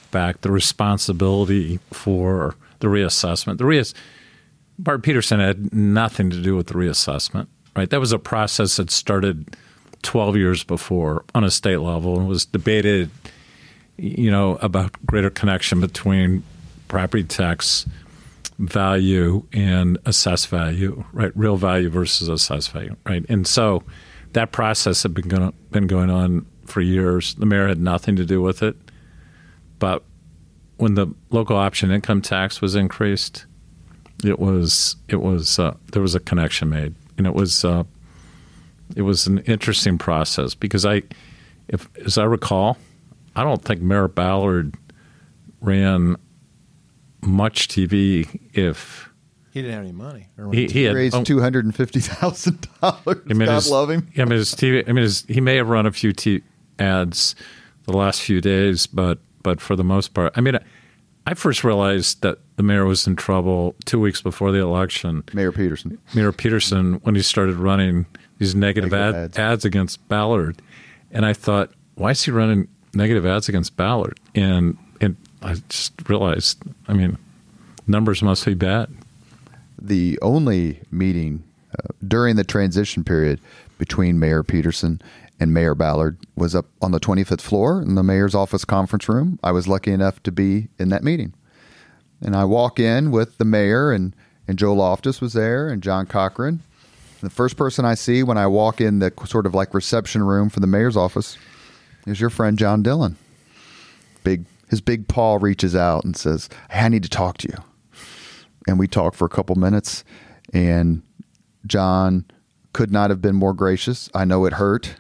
back the responsibility for the reassessment. The reass Bart Peterson had nothing to do with the reassessment, right? That was a process that started 12 years before on a state level and was debated, you know, about greater connection between property tax value and assess value, right? Real value versus assess value, right? And so that process had been going, been going on for years. The mayor had nothing to do with it, but when the local option income tax was increased, it was it was uh, there was a connection made, and it was uh, it was an interesting process because I, if as I recall, I don't think Mayor Ballard ran much TV if
he didn't have any money.
He, he had, raised oh, two hundred and fifty thousand dollars. I mean, God his, love him.
I mean, his TV. I mean, his, he may have run a few t- ads the last few days, but but for the most part, I mean, I first realized that the mayor was in trouble two weeks before the election.
Mayor Peterson.
Mayor Peterson, when he started running these negative, negative ad, ads. ads against Ballard, and I thought, why is he running negative ads against Ballard? And I just realized, I mean, numbers must be bad.
The only meeting uh, during the transition period between Mayor Peterson and Mayor Ballard was up on the 25th floor in the mayor's office conference room. I was lucky enough to be in that meeting. And I walk in with the mayor, and, and Joe Loftus was there, and John Cochran. The first person I see when I walk in the sort of like reception room for the mayor's office is your friend John Dillon. Big his big paw reaches out and says, hey, I need to talk to you. and we talked for a couple minutes. And John could not have been more gracious. I know it hurt.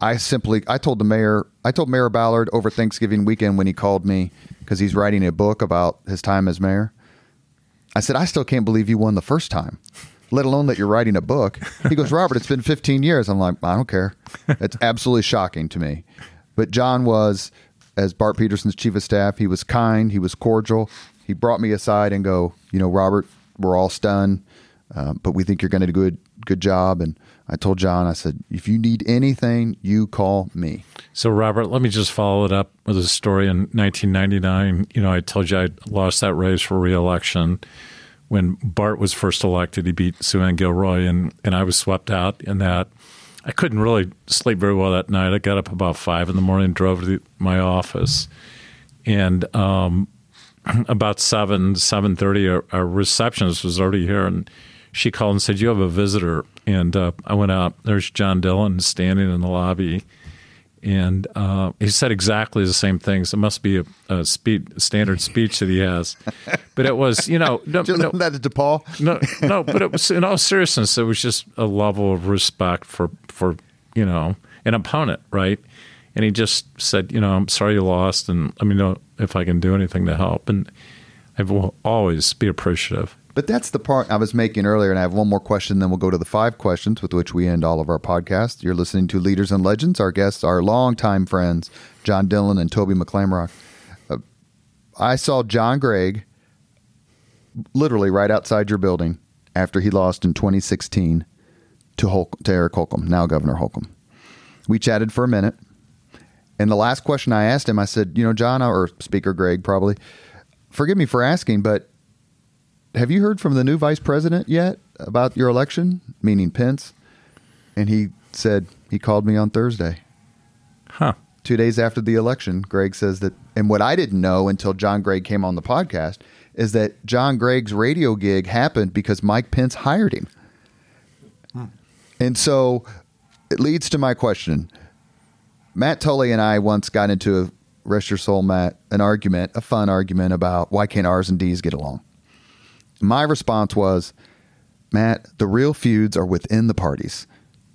I simply I told the mayor I told Mayor Ballard over Thanksgiving weekend when he called me because he's writing a book about his time as mayor. I said I still can't believe you won the first time, let alone that you're writing a book. He goes, Robert, it's been 15 years. I'm like, I don't care. It's absolutely shocking to me. But John was, as Bart Peterson's chief of staff, he was kind, he was cordial. He brought me aside and go, you know, Robert, we're all stunned, uh, but we think you're going to do good good job. And I told John, I said, if you need anything, you call me.
So, Robert, let me just follow it up with a story. In 1999, you know, I told you I lost that race for reelection. When Bart was first elected, he beat Sue Ann Gilroy, and, and I was swept out in that. I couldn't really sleep very well that night. I got up about five in the morning, drove to the, my office, and um, about seven seven thirty, our, our receptionist was already here, and she called and said, "You have a visitor." And uh, I went out. There's John Dillon standing in the lobby, and uh, he said exactly the same things. It must be a, a speed, standard speech that he has, but it was, you know, no,
you
no,
that to Paul?
no, no, but it was in all seriousness, it was just a level of respect for for you know an opponent, right? And he just said, you know, I'm sorry you lost, and let me know if I can do anything to help. And I will always be appreciative.
But that's the part I was making earlier, and I have one more question, then we'll go to the five questions with which we end all of our podcasts. You're listening to Leaders and Legends. Our guests are longtime friends, John Dillon and Toby McClamroch. Uh, I saw John Gregg literally right outside your building after he lost in 2016 to, Holcomb, to Eric Holcomb, now Governor Holcomb. We chatted for a minute. And the last question I asked him, I said, you know, John, or Speaker Gregg probably, forgive me for asking, but have you heard from the new vice president yet about your election, meaning Pence? And he said he called me on Thursday.
Huh.
Two days after the election, Gregg says that, and what I didn't know until John Gregg came on the podcast is that John Gregg's radio gig happened because Mike Pence hired him. Hmm. And so it leads to my question. Matt Tully and I once got into a rest your soul, Matt, an argument, a fun argument about why can't R's and D's get along. My response was, Matt, the real feuds are within the parties.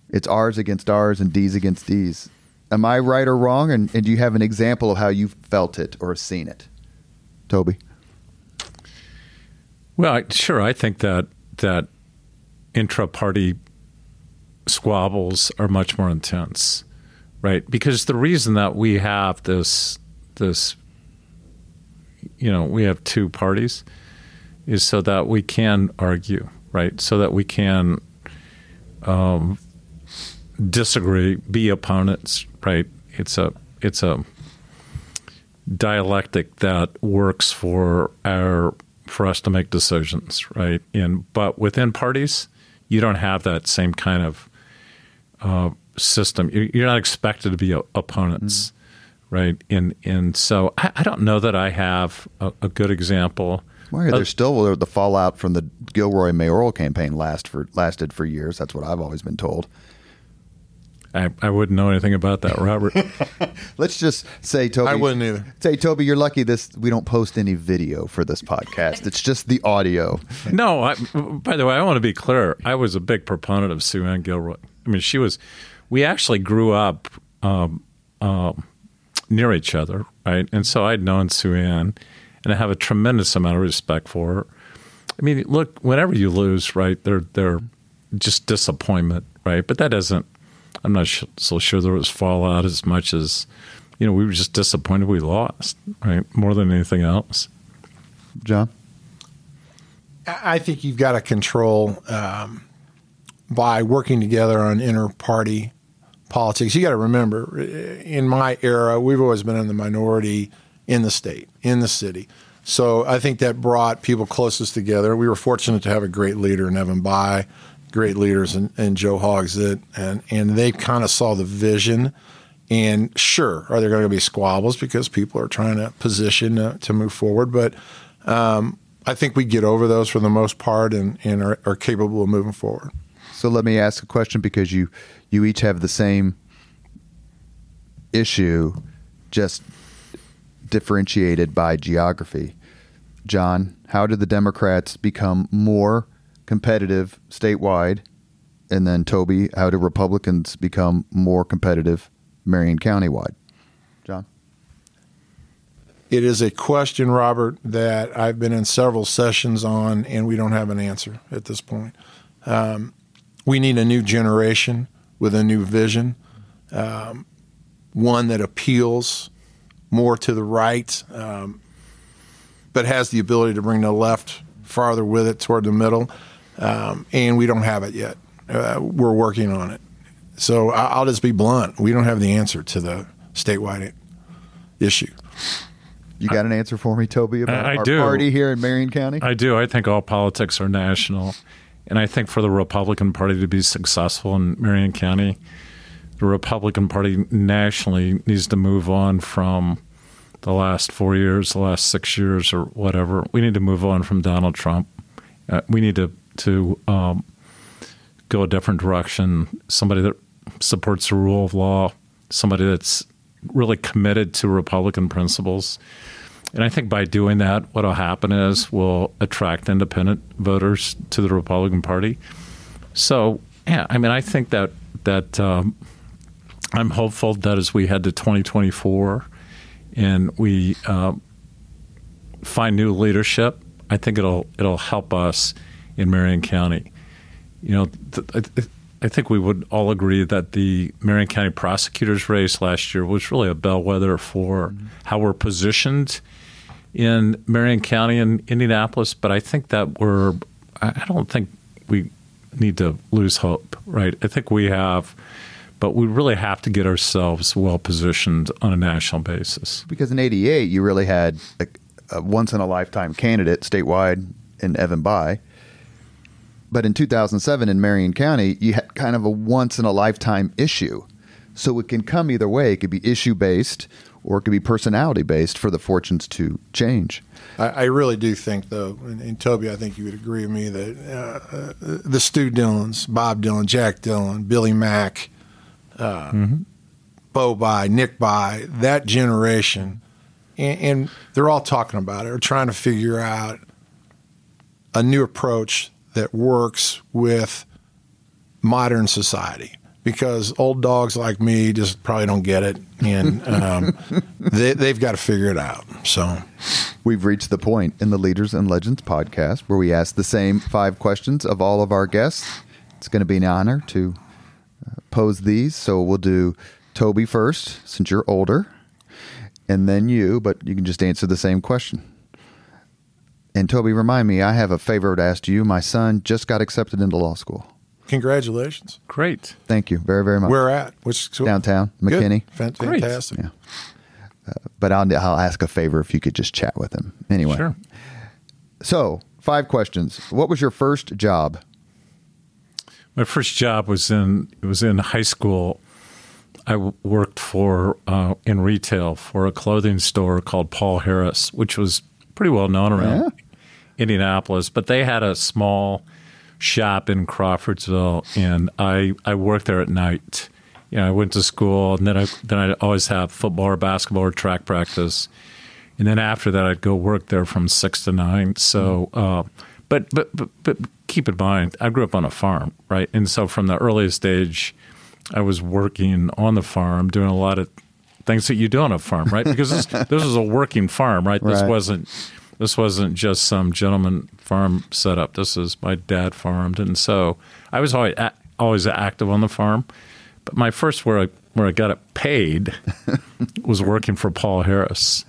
It's R's against R's and D's against D's. Am I right or wrong? And, and do you have an example of how you've felt it or seen it? Toby?
Well, I, sure. I think that that intra-party squabbles are much more intense, right? Because the reason that we have this this you know we have two parties is so that we can argue, right? So that we can um, disagree, be opponents, right? It's a it's a dialectic that works for our for us to make decisions, right? And but within parties, you don't have that same kind of uh, system. You're not expected to be opponents, mm-hmm. right? And and so I, I, don't know that I have a, a good example.
Well, there's still the fallout from the Gilroy mayoral campaign last for lasted for years. That's what I've always been told.
I, I wouldn't know anything about that, Robert.
Let's just say, Toby.
I wouldn't either.
Say, Toby, you're lucky. This we don't post any video for this podcast. It's just the audio.
No, I, by the way, I want to be clear. I was a big proponent of Sue Ann Gilroy. I mean, she was. We actually grew up um, um, near each other, right? And so I'd known Sue Ann, and I have a tremendous amount of respect for her. I mean, look, whenever you lose, right? They're they're just disappointment, right? But that doesn't I'm not sh- so sure there was fallout as much as, you know, we were just disappointed we lost, right? More than anything else.
John?
I think you've got to control um, by working together on inter party politics. You got to remember, in my era, we've always been in the minority in the state, in the city. So I think that brought people closest together. We were fortunate to have a great leader in Evan Bayh, great leaders and, and Joe Hogsett, and and they kind of saw the vision. And sure, are there going to be squabbles because people are trying to position uh, to move forward? But um, I think we get over those for the most part and, and are, are capable of moving forward.
So let me ask a question because you you each have the same issue, just differentiated by geography. John, how did the Democrats become more competitive statewide? And then Toby, how do Republicans become more competitive Marion County wide? John?
It is a question, Robert, that I've been in several sessions on, and we don't have an answer at this point. Um, we need a new generation with a new vision, um, one that appeals more to the right, um, but has the ability to bring the left farther with it toward the middle. Um, and we don't have it yet. Uh, we're working on it. So I'll just be blunt. We don't have the answer to the statewide issue.
You got an answer for me, Toby, about
I
our
do.
party here in Marion County?
I do. I think all politics are national. And I think for the Republican Party to be successful in Marion County, the Republican Party nationally needs to move on from the last four years, the last six years, or whatever. We need to move on from Donald Trump. Uh, we need to to um, go a different direction. Somebody that supports the rule of law. Somebody that's really committed to Republican principles. And I think by doing that, what will happen is we'll attract independent voters to the Republican Party. So, yeah, I mean, I think that that um, I'm hopeful that as we head to 2024 and we uh, find new leadership, I think it'll it'll help us in Marion County. You know, th- I, I think we would all agree that the Marion County prosecutors race last year was really a bellwether for mm-hmm. how we're positioned in Marion County and Indianapolis. But I think that we're I don't think we need to lose hope, right? I think we have but we really have to get ourselves well positioned on a national basis.
Because in 88, you really had a, a once in a lifetime candidate statewide in Evan Bayh. But in 2007 in Marion County, you had kind of a once in a lifetime issue. So it can come either way. It could be issue based or it could be personality based for the fortunes to change.
I, I really do think, though, and, and, Toby, I think you would agree with me that uh, uh, the Stu Dillons, Bob Dillon, Jack Dillon, Billy Mack, uh, mm-hmm. Beau Bayh, Nick Bayh, that generation, and, and they're all talking about it or trying to figure out a new approach that works with modern society because old dogs like me just probably don't get it, and um, they, they've got to figure it out. So,
we've reached the point in the Leaders and Legends podcast where we ask the same five questions of all of our guests. It's going to be an honor to pose these. So we'll do Toby first, since you're older, and then you, but you can just answer the same question. And Toby, remind me, I have a favor to ask you. My son just got accepted into law school.
Congratulations.
Great.
Thank you very, very much.
Where at? Which
school? Downtown, McKinney.
Good. Fantastic.
Yeah. Uh, but I'll, I'll ask a favor if you could just chat with him. Anyway.
Sure.
So, five questions. What was your first job?
My first job was in it was in high school. I worked for uh, in retail for a clothing store called Paul Harris, which was pretty well known around yeah. Indianapolis. But they had a small shop in Crawfordsville, and I I worked there at night. You know, I went to school, and then I then I'd always have football or basketball or track practice, and then after that I'd go work there from six to nine. So. Uh, but, but but but keep in mind, I grew up on a farm, right? And so from the earliest age, I was working on the farm, doing a lot of things that you do on a farm, right? Because this, this was a working farm, right? This right. wasn't this wasn't just some gentleman farm setup. This is my dad farmed, and so I was always always active on the farm. But my first where I where I got it paid was working for Paul Harris.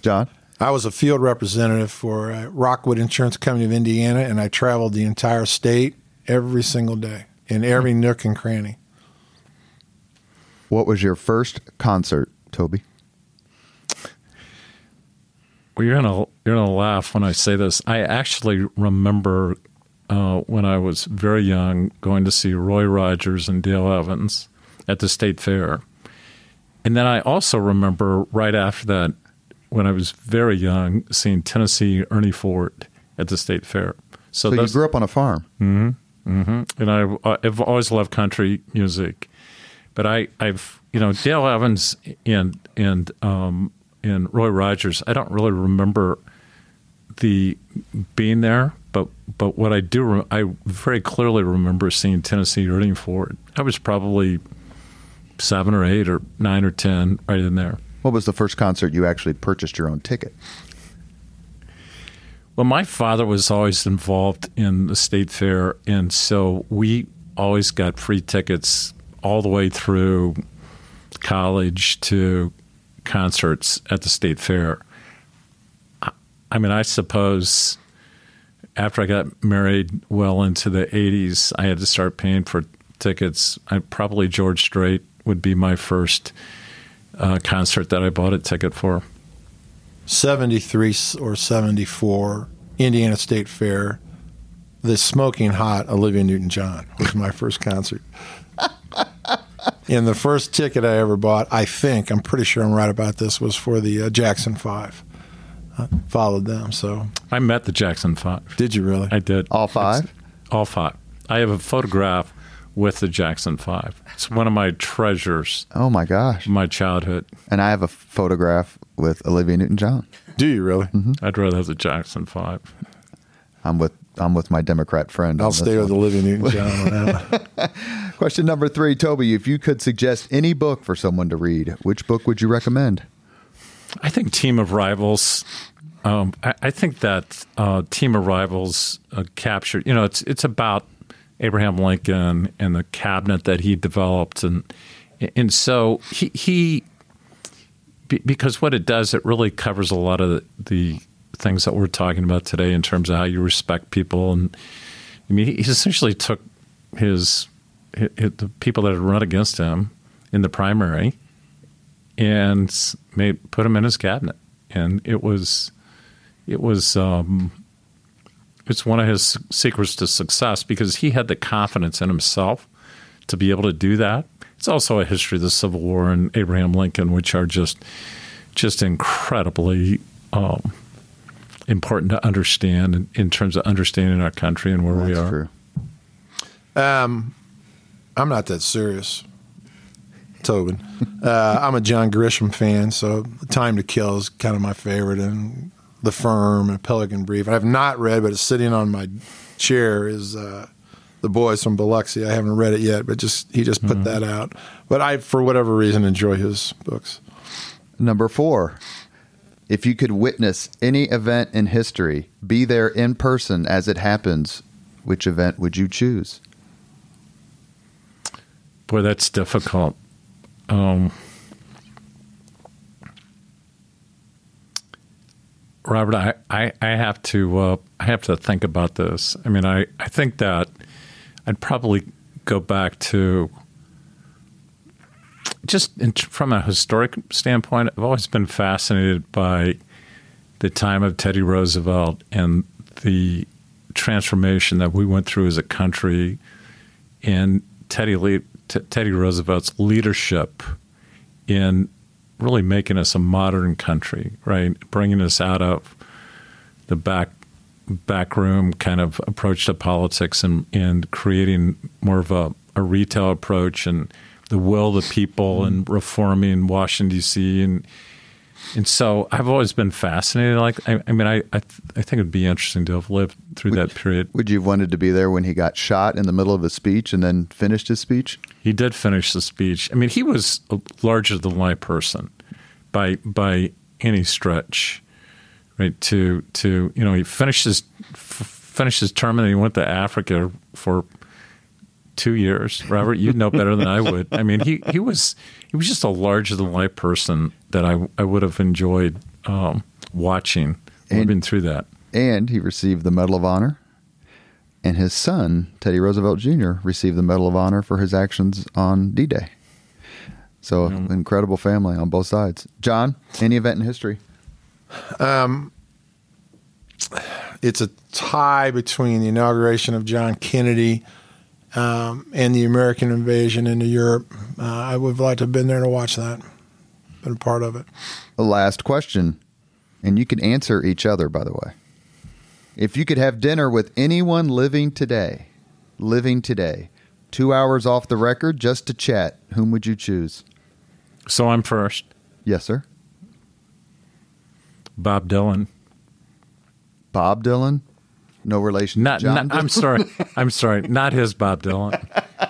John.
I was a field representative for uh, Rockwood Insurance Company of Indiana, and I traveled the entire state every single day in every nook and cranny.
What was your first concert, Toby?
Well, you're gonna you're gonna laugh when I say this. I actually remember uh, when I was very young going to see Roy Rogers and Dale Evans at the state fair, and then I also remember right after that when I was very young, seeing Tennessee Ernie Ford at the state fair.
So, so you grew up on a farm.
Mm-hmm. Mm-hmm. And I, I've always loved country music, but I, I've you know Dale Evans and and um, and Roy Rogers. I don't really remember the being there, but but what I do, I very clearly remember seeing Tennessee Ernie Ford. I was probably seven or eight or nine or ten, right in there.
What was the first concert you actually purchased your own ticket?
Well, my father was always involved in the state fair, and so we always got free tickets all the way through college to concerts at the state fair. I, mean, I suppose after I got married well into the 80s, I had to start paying for tickets. I, probably George Strait would be my first uh, concert that I bought a ticket for.
73 or 74, Indiana State Fair. The Smoking Hot Olivia Newton John was my first concert. and the first ticket I ever bought, I think, I'm pretty sure I'm right about this, was for the uh, Jackson Five. I followed them, so.
I met the Jackson Five.
Did you really?
I did.
All five?
It's, all five. I have a photograph with the Jackson Five. It's one of my treasures.
Oh my gosh!
My childhood.
And I have a photograph with Olivia Newton-John.
Do you really?
Mm-hmm.
I'd rather have the Jackson Five.
I'm with I'm with my Democrat friend.
I'll stay with Olivia Newton-John.
Question number three, Toby. If you could suggest any book for someone to read, which book would you recommend?
I think Team of Rivals. Um, I, I, think that uh, Team of Rivals uh, captured. You know, it's it's about Abraham Lincoln and the cabinet that he developed, and and so he, he because what it does, it really covers a lot of the, the, things that we're talking about today in terms of how you respect people, and I mean, he essentially took his, his the people that had run against him in the primary and made put him in his cabinet, and it was it was um, it's one of his secrets to success because he had the confidence in himself to be able to do that. It's also a history of the Civil War and Abraham Lincoln, which are just just incredibly um, important to understand in, in, terms of understanding our country and where
That's
we are.
True.
Um, I'm not that serious, Tobin. Uh, I'm a John Grisham fan, so Time to Kill is kind of my favorite, and The Firm and Pelican Brief. I have not read, but it's sitting on my chair is uh, The Boys from Biloxi. I haven't read it yet, but just he just put mm-hmm. that out. But I, for whatever reason, enjoy his books.
Number four. If you could witness any event in history, be there in person as it happens, which event would you choose?
Boy, that's difficult. Um, Robert, I, I, I, have to uh, I have to think about this. I mean, I, I think that I'd probably go back to just in, from a historic standpoint. I've always been fascinated by the time of Teddy Roosevelt and the transformation that we went through as a country, and Teddy T- Teddy Roosevelt's leadership in really making us a modern country, right? Bringing us out of the back backroom kind of approach to politics and, and creating more of a, a retail approach and the will of the people and reforming Washington D.C. and and so I've always been fascinated. Like, I, I mean, I I, th- I, think it'd be interesting to have lived through
would,
that period.
Would you have wanted to be there when he got shot in the middle of a speech and then finished his speech?
He did finish the speech. I mean, he was a larger than life person by by any stretch, right? To to you know, he finished his f- finished his term and he went to Africa for two years. Robert, you know better than I would. I mean, he he was he was just a larger than life person that I I would have enjoyed um, watching, and, living through that.
And he received the Medal of Honor. And his son, Teddy Roosevelt Jr., received the Medal of Honor for his actions on D Day. So, mm. incredible family on both sides. John, any event in history?
Um, it's a tie between the inauguration of John Kennedy um, and the American invasion into Europe. Uh, I would have liked to have been there to watch that, been a part of it.
The last question, and you can answer each other, by the way. If you could have dinner with anyone living today, living today, two hours off the record just to chat, whom would you choose?
So I'm first.
Yes, sir.
Bob Dylan.
Bob Dylan? No relation
Not,
to John.
not I'm sorry. I'm sorry. Not his Bob Dylan.
I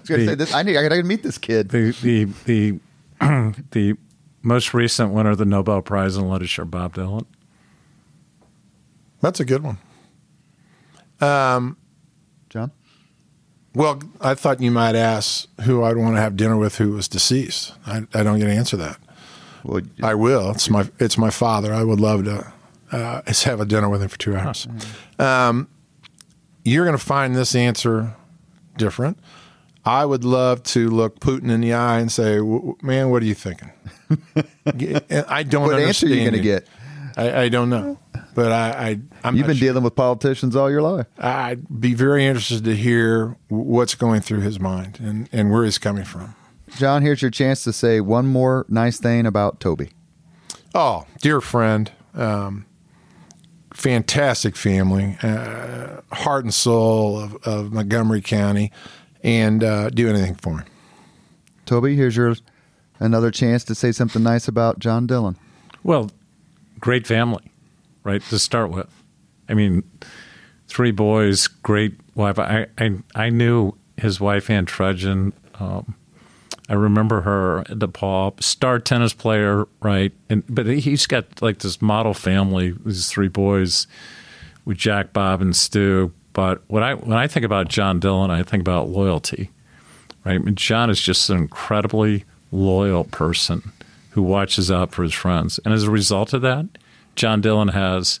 was going to
the-
say this. I need. I got to meet this kid.
The the the the most recent winner of the Nobel Prize in Literature, Bob Dylan.
That's a good one.
Um, John.
Well, I thought you might ask who I'd want to have dinner with who was deceased. I, I don't get to answer that.
Well,
I will. It's my it's my father. I would love to uh, just have a dinner with him for two hours. Um, you're going to find this answer different. I would love to look Putin in the eye and say, "W- w- "Man, what are you thinking?" I don't. Know.
What answer are you going to get?
I, I don't know, but I, I I'm
You've been
sure.
dealing with politicians all your life.
I'd be very interested to hear what's going through his mind and, and where he's coming from.
John, here's your chance to say one more nice thing about Toby.
Oh, dear friend, um, fantastic family, uh, heart and soul of, of Montgomery County, and uh, do anything for me.
Toby, here's your another chance to say something nice about John Dillon.
Well, great family, right? To start with, I mean, three boys, great wife. I I, I knew his wife Ann Trudgeon. Um, I remember her DePauw, star tennis player, right? And but he's got like this model family, these three boys with Jack, Bob, and Stu. But when I when I think about John Dillon, I think about loyalty, right? I mean, John is just an incredibly loyal person who watches out for his friends, and as a result of that, John Dillon has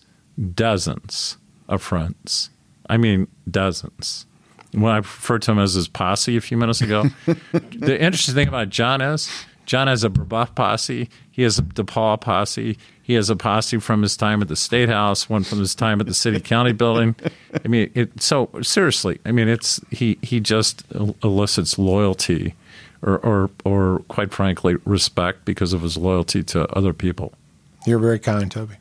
dozens of friends. I mean, dozens. When I referred to him as his posse a few minutes ago, the interesting thing about John is John has a Brebeuf posse. He has a DePauw posse. He has a posse from his time at the State House, one from his time at the City County building. I mean, it, so seriously, I mean, it's he he just elicits loyalty, or or or quite frankly, respect because of his loyalty to other people.
You're very kind, Toby.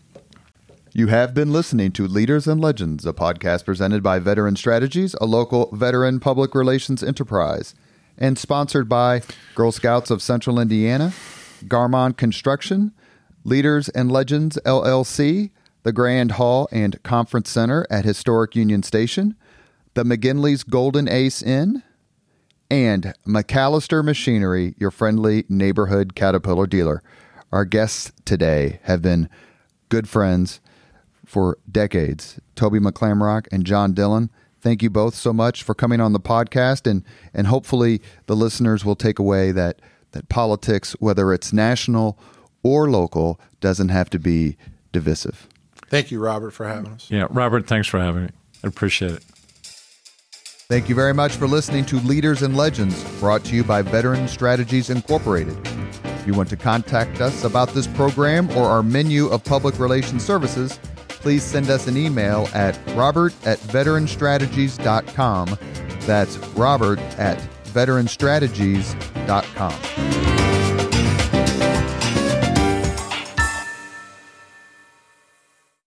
You have been listening to Leaders and Legends, a podcast presented by Veteran Strategies, a local veteran public relations enterprise, and sponsored by Girl Scouts of Central Indiana, Garmong Construction, Leaders and Legends LLC, the Grand Hall and Conference Center at Historic Union Station, the McGinley's Golden Ace Inn, and MacAllister Machinery, your friendly neighborhood Caterpillar dealer. Our guests today have been good friends for decades, Toby McClamroch and John Dillon. Thank you both so much for coming on the podcast, and and hopefully the listeners will take away that that politics, whether it's national or local, doesn't have to be divisive.
Thank you, Robert, for having us.
Yeah, Robert, thanks for having me. I appreciate it.
Thank you very much for listening to Leaders and Legends, brought to you by Veteran Strategies Incorporated. If you want to contact us about this program or our menu of public relations services, please send us an email at robert at veteranstrategies.com. That's robert at veteranstrategies.com.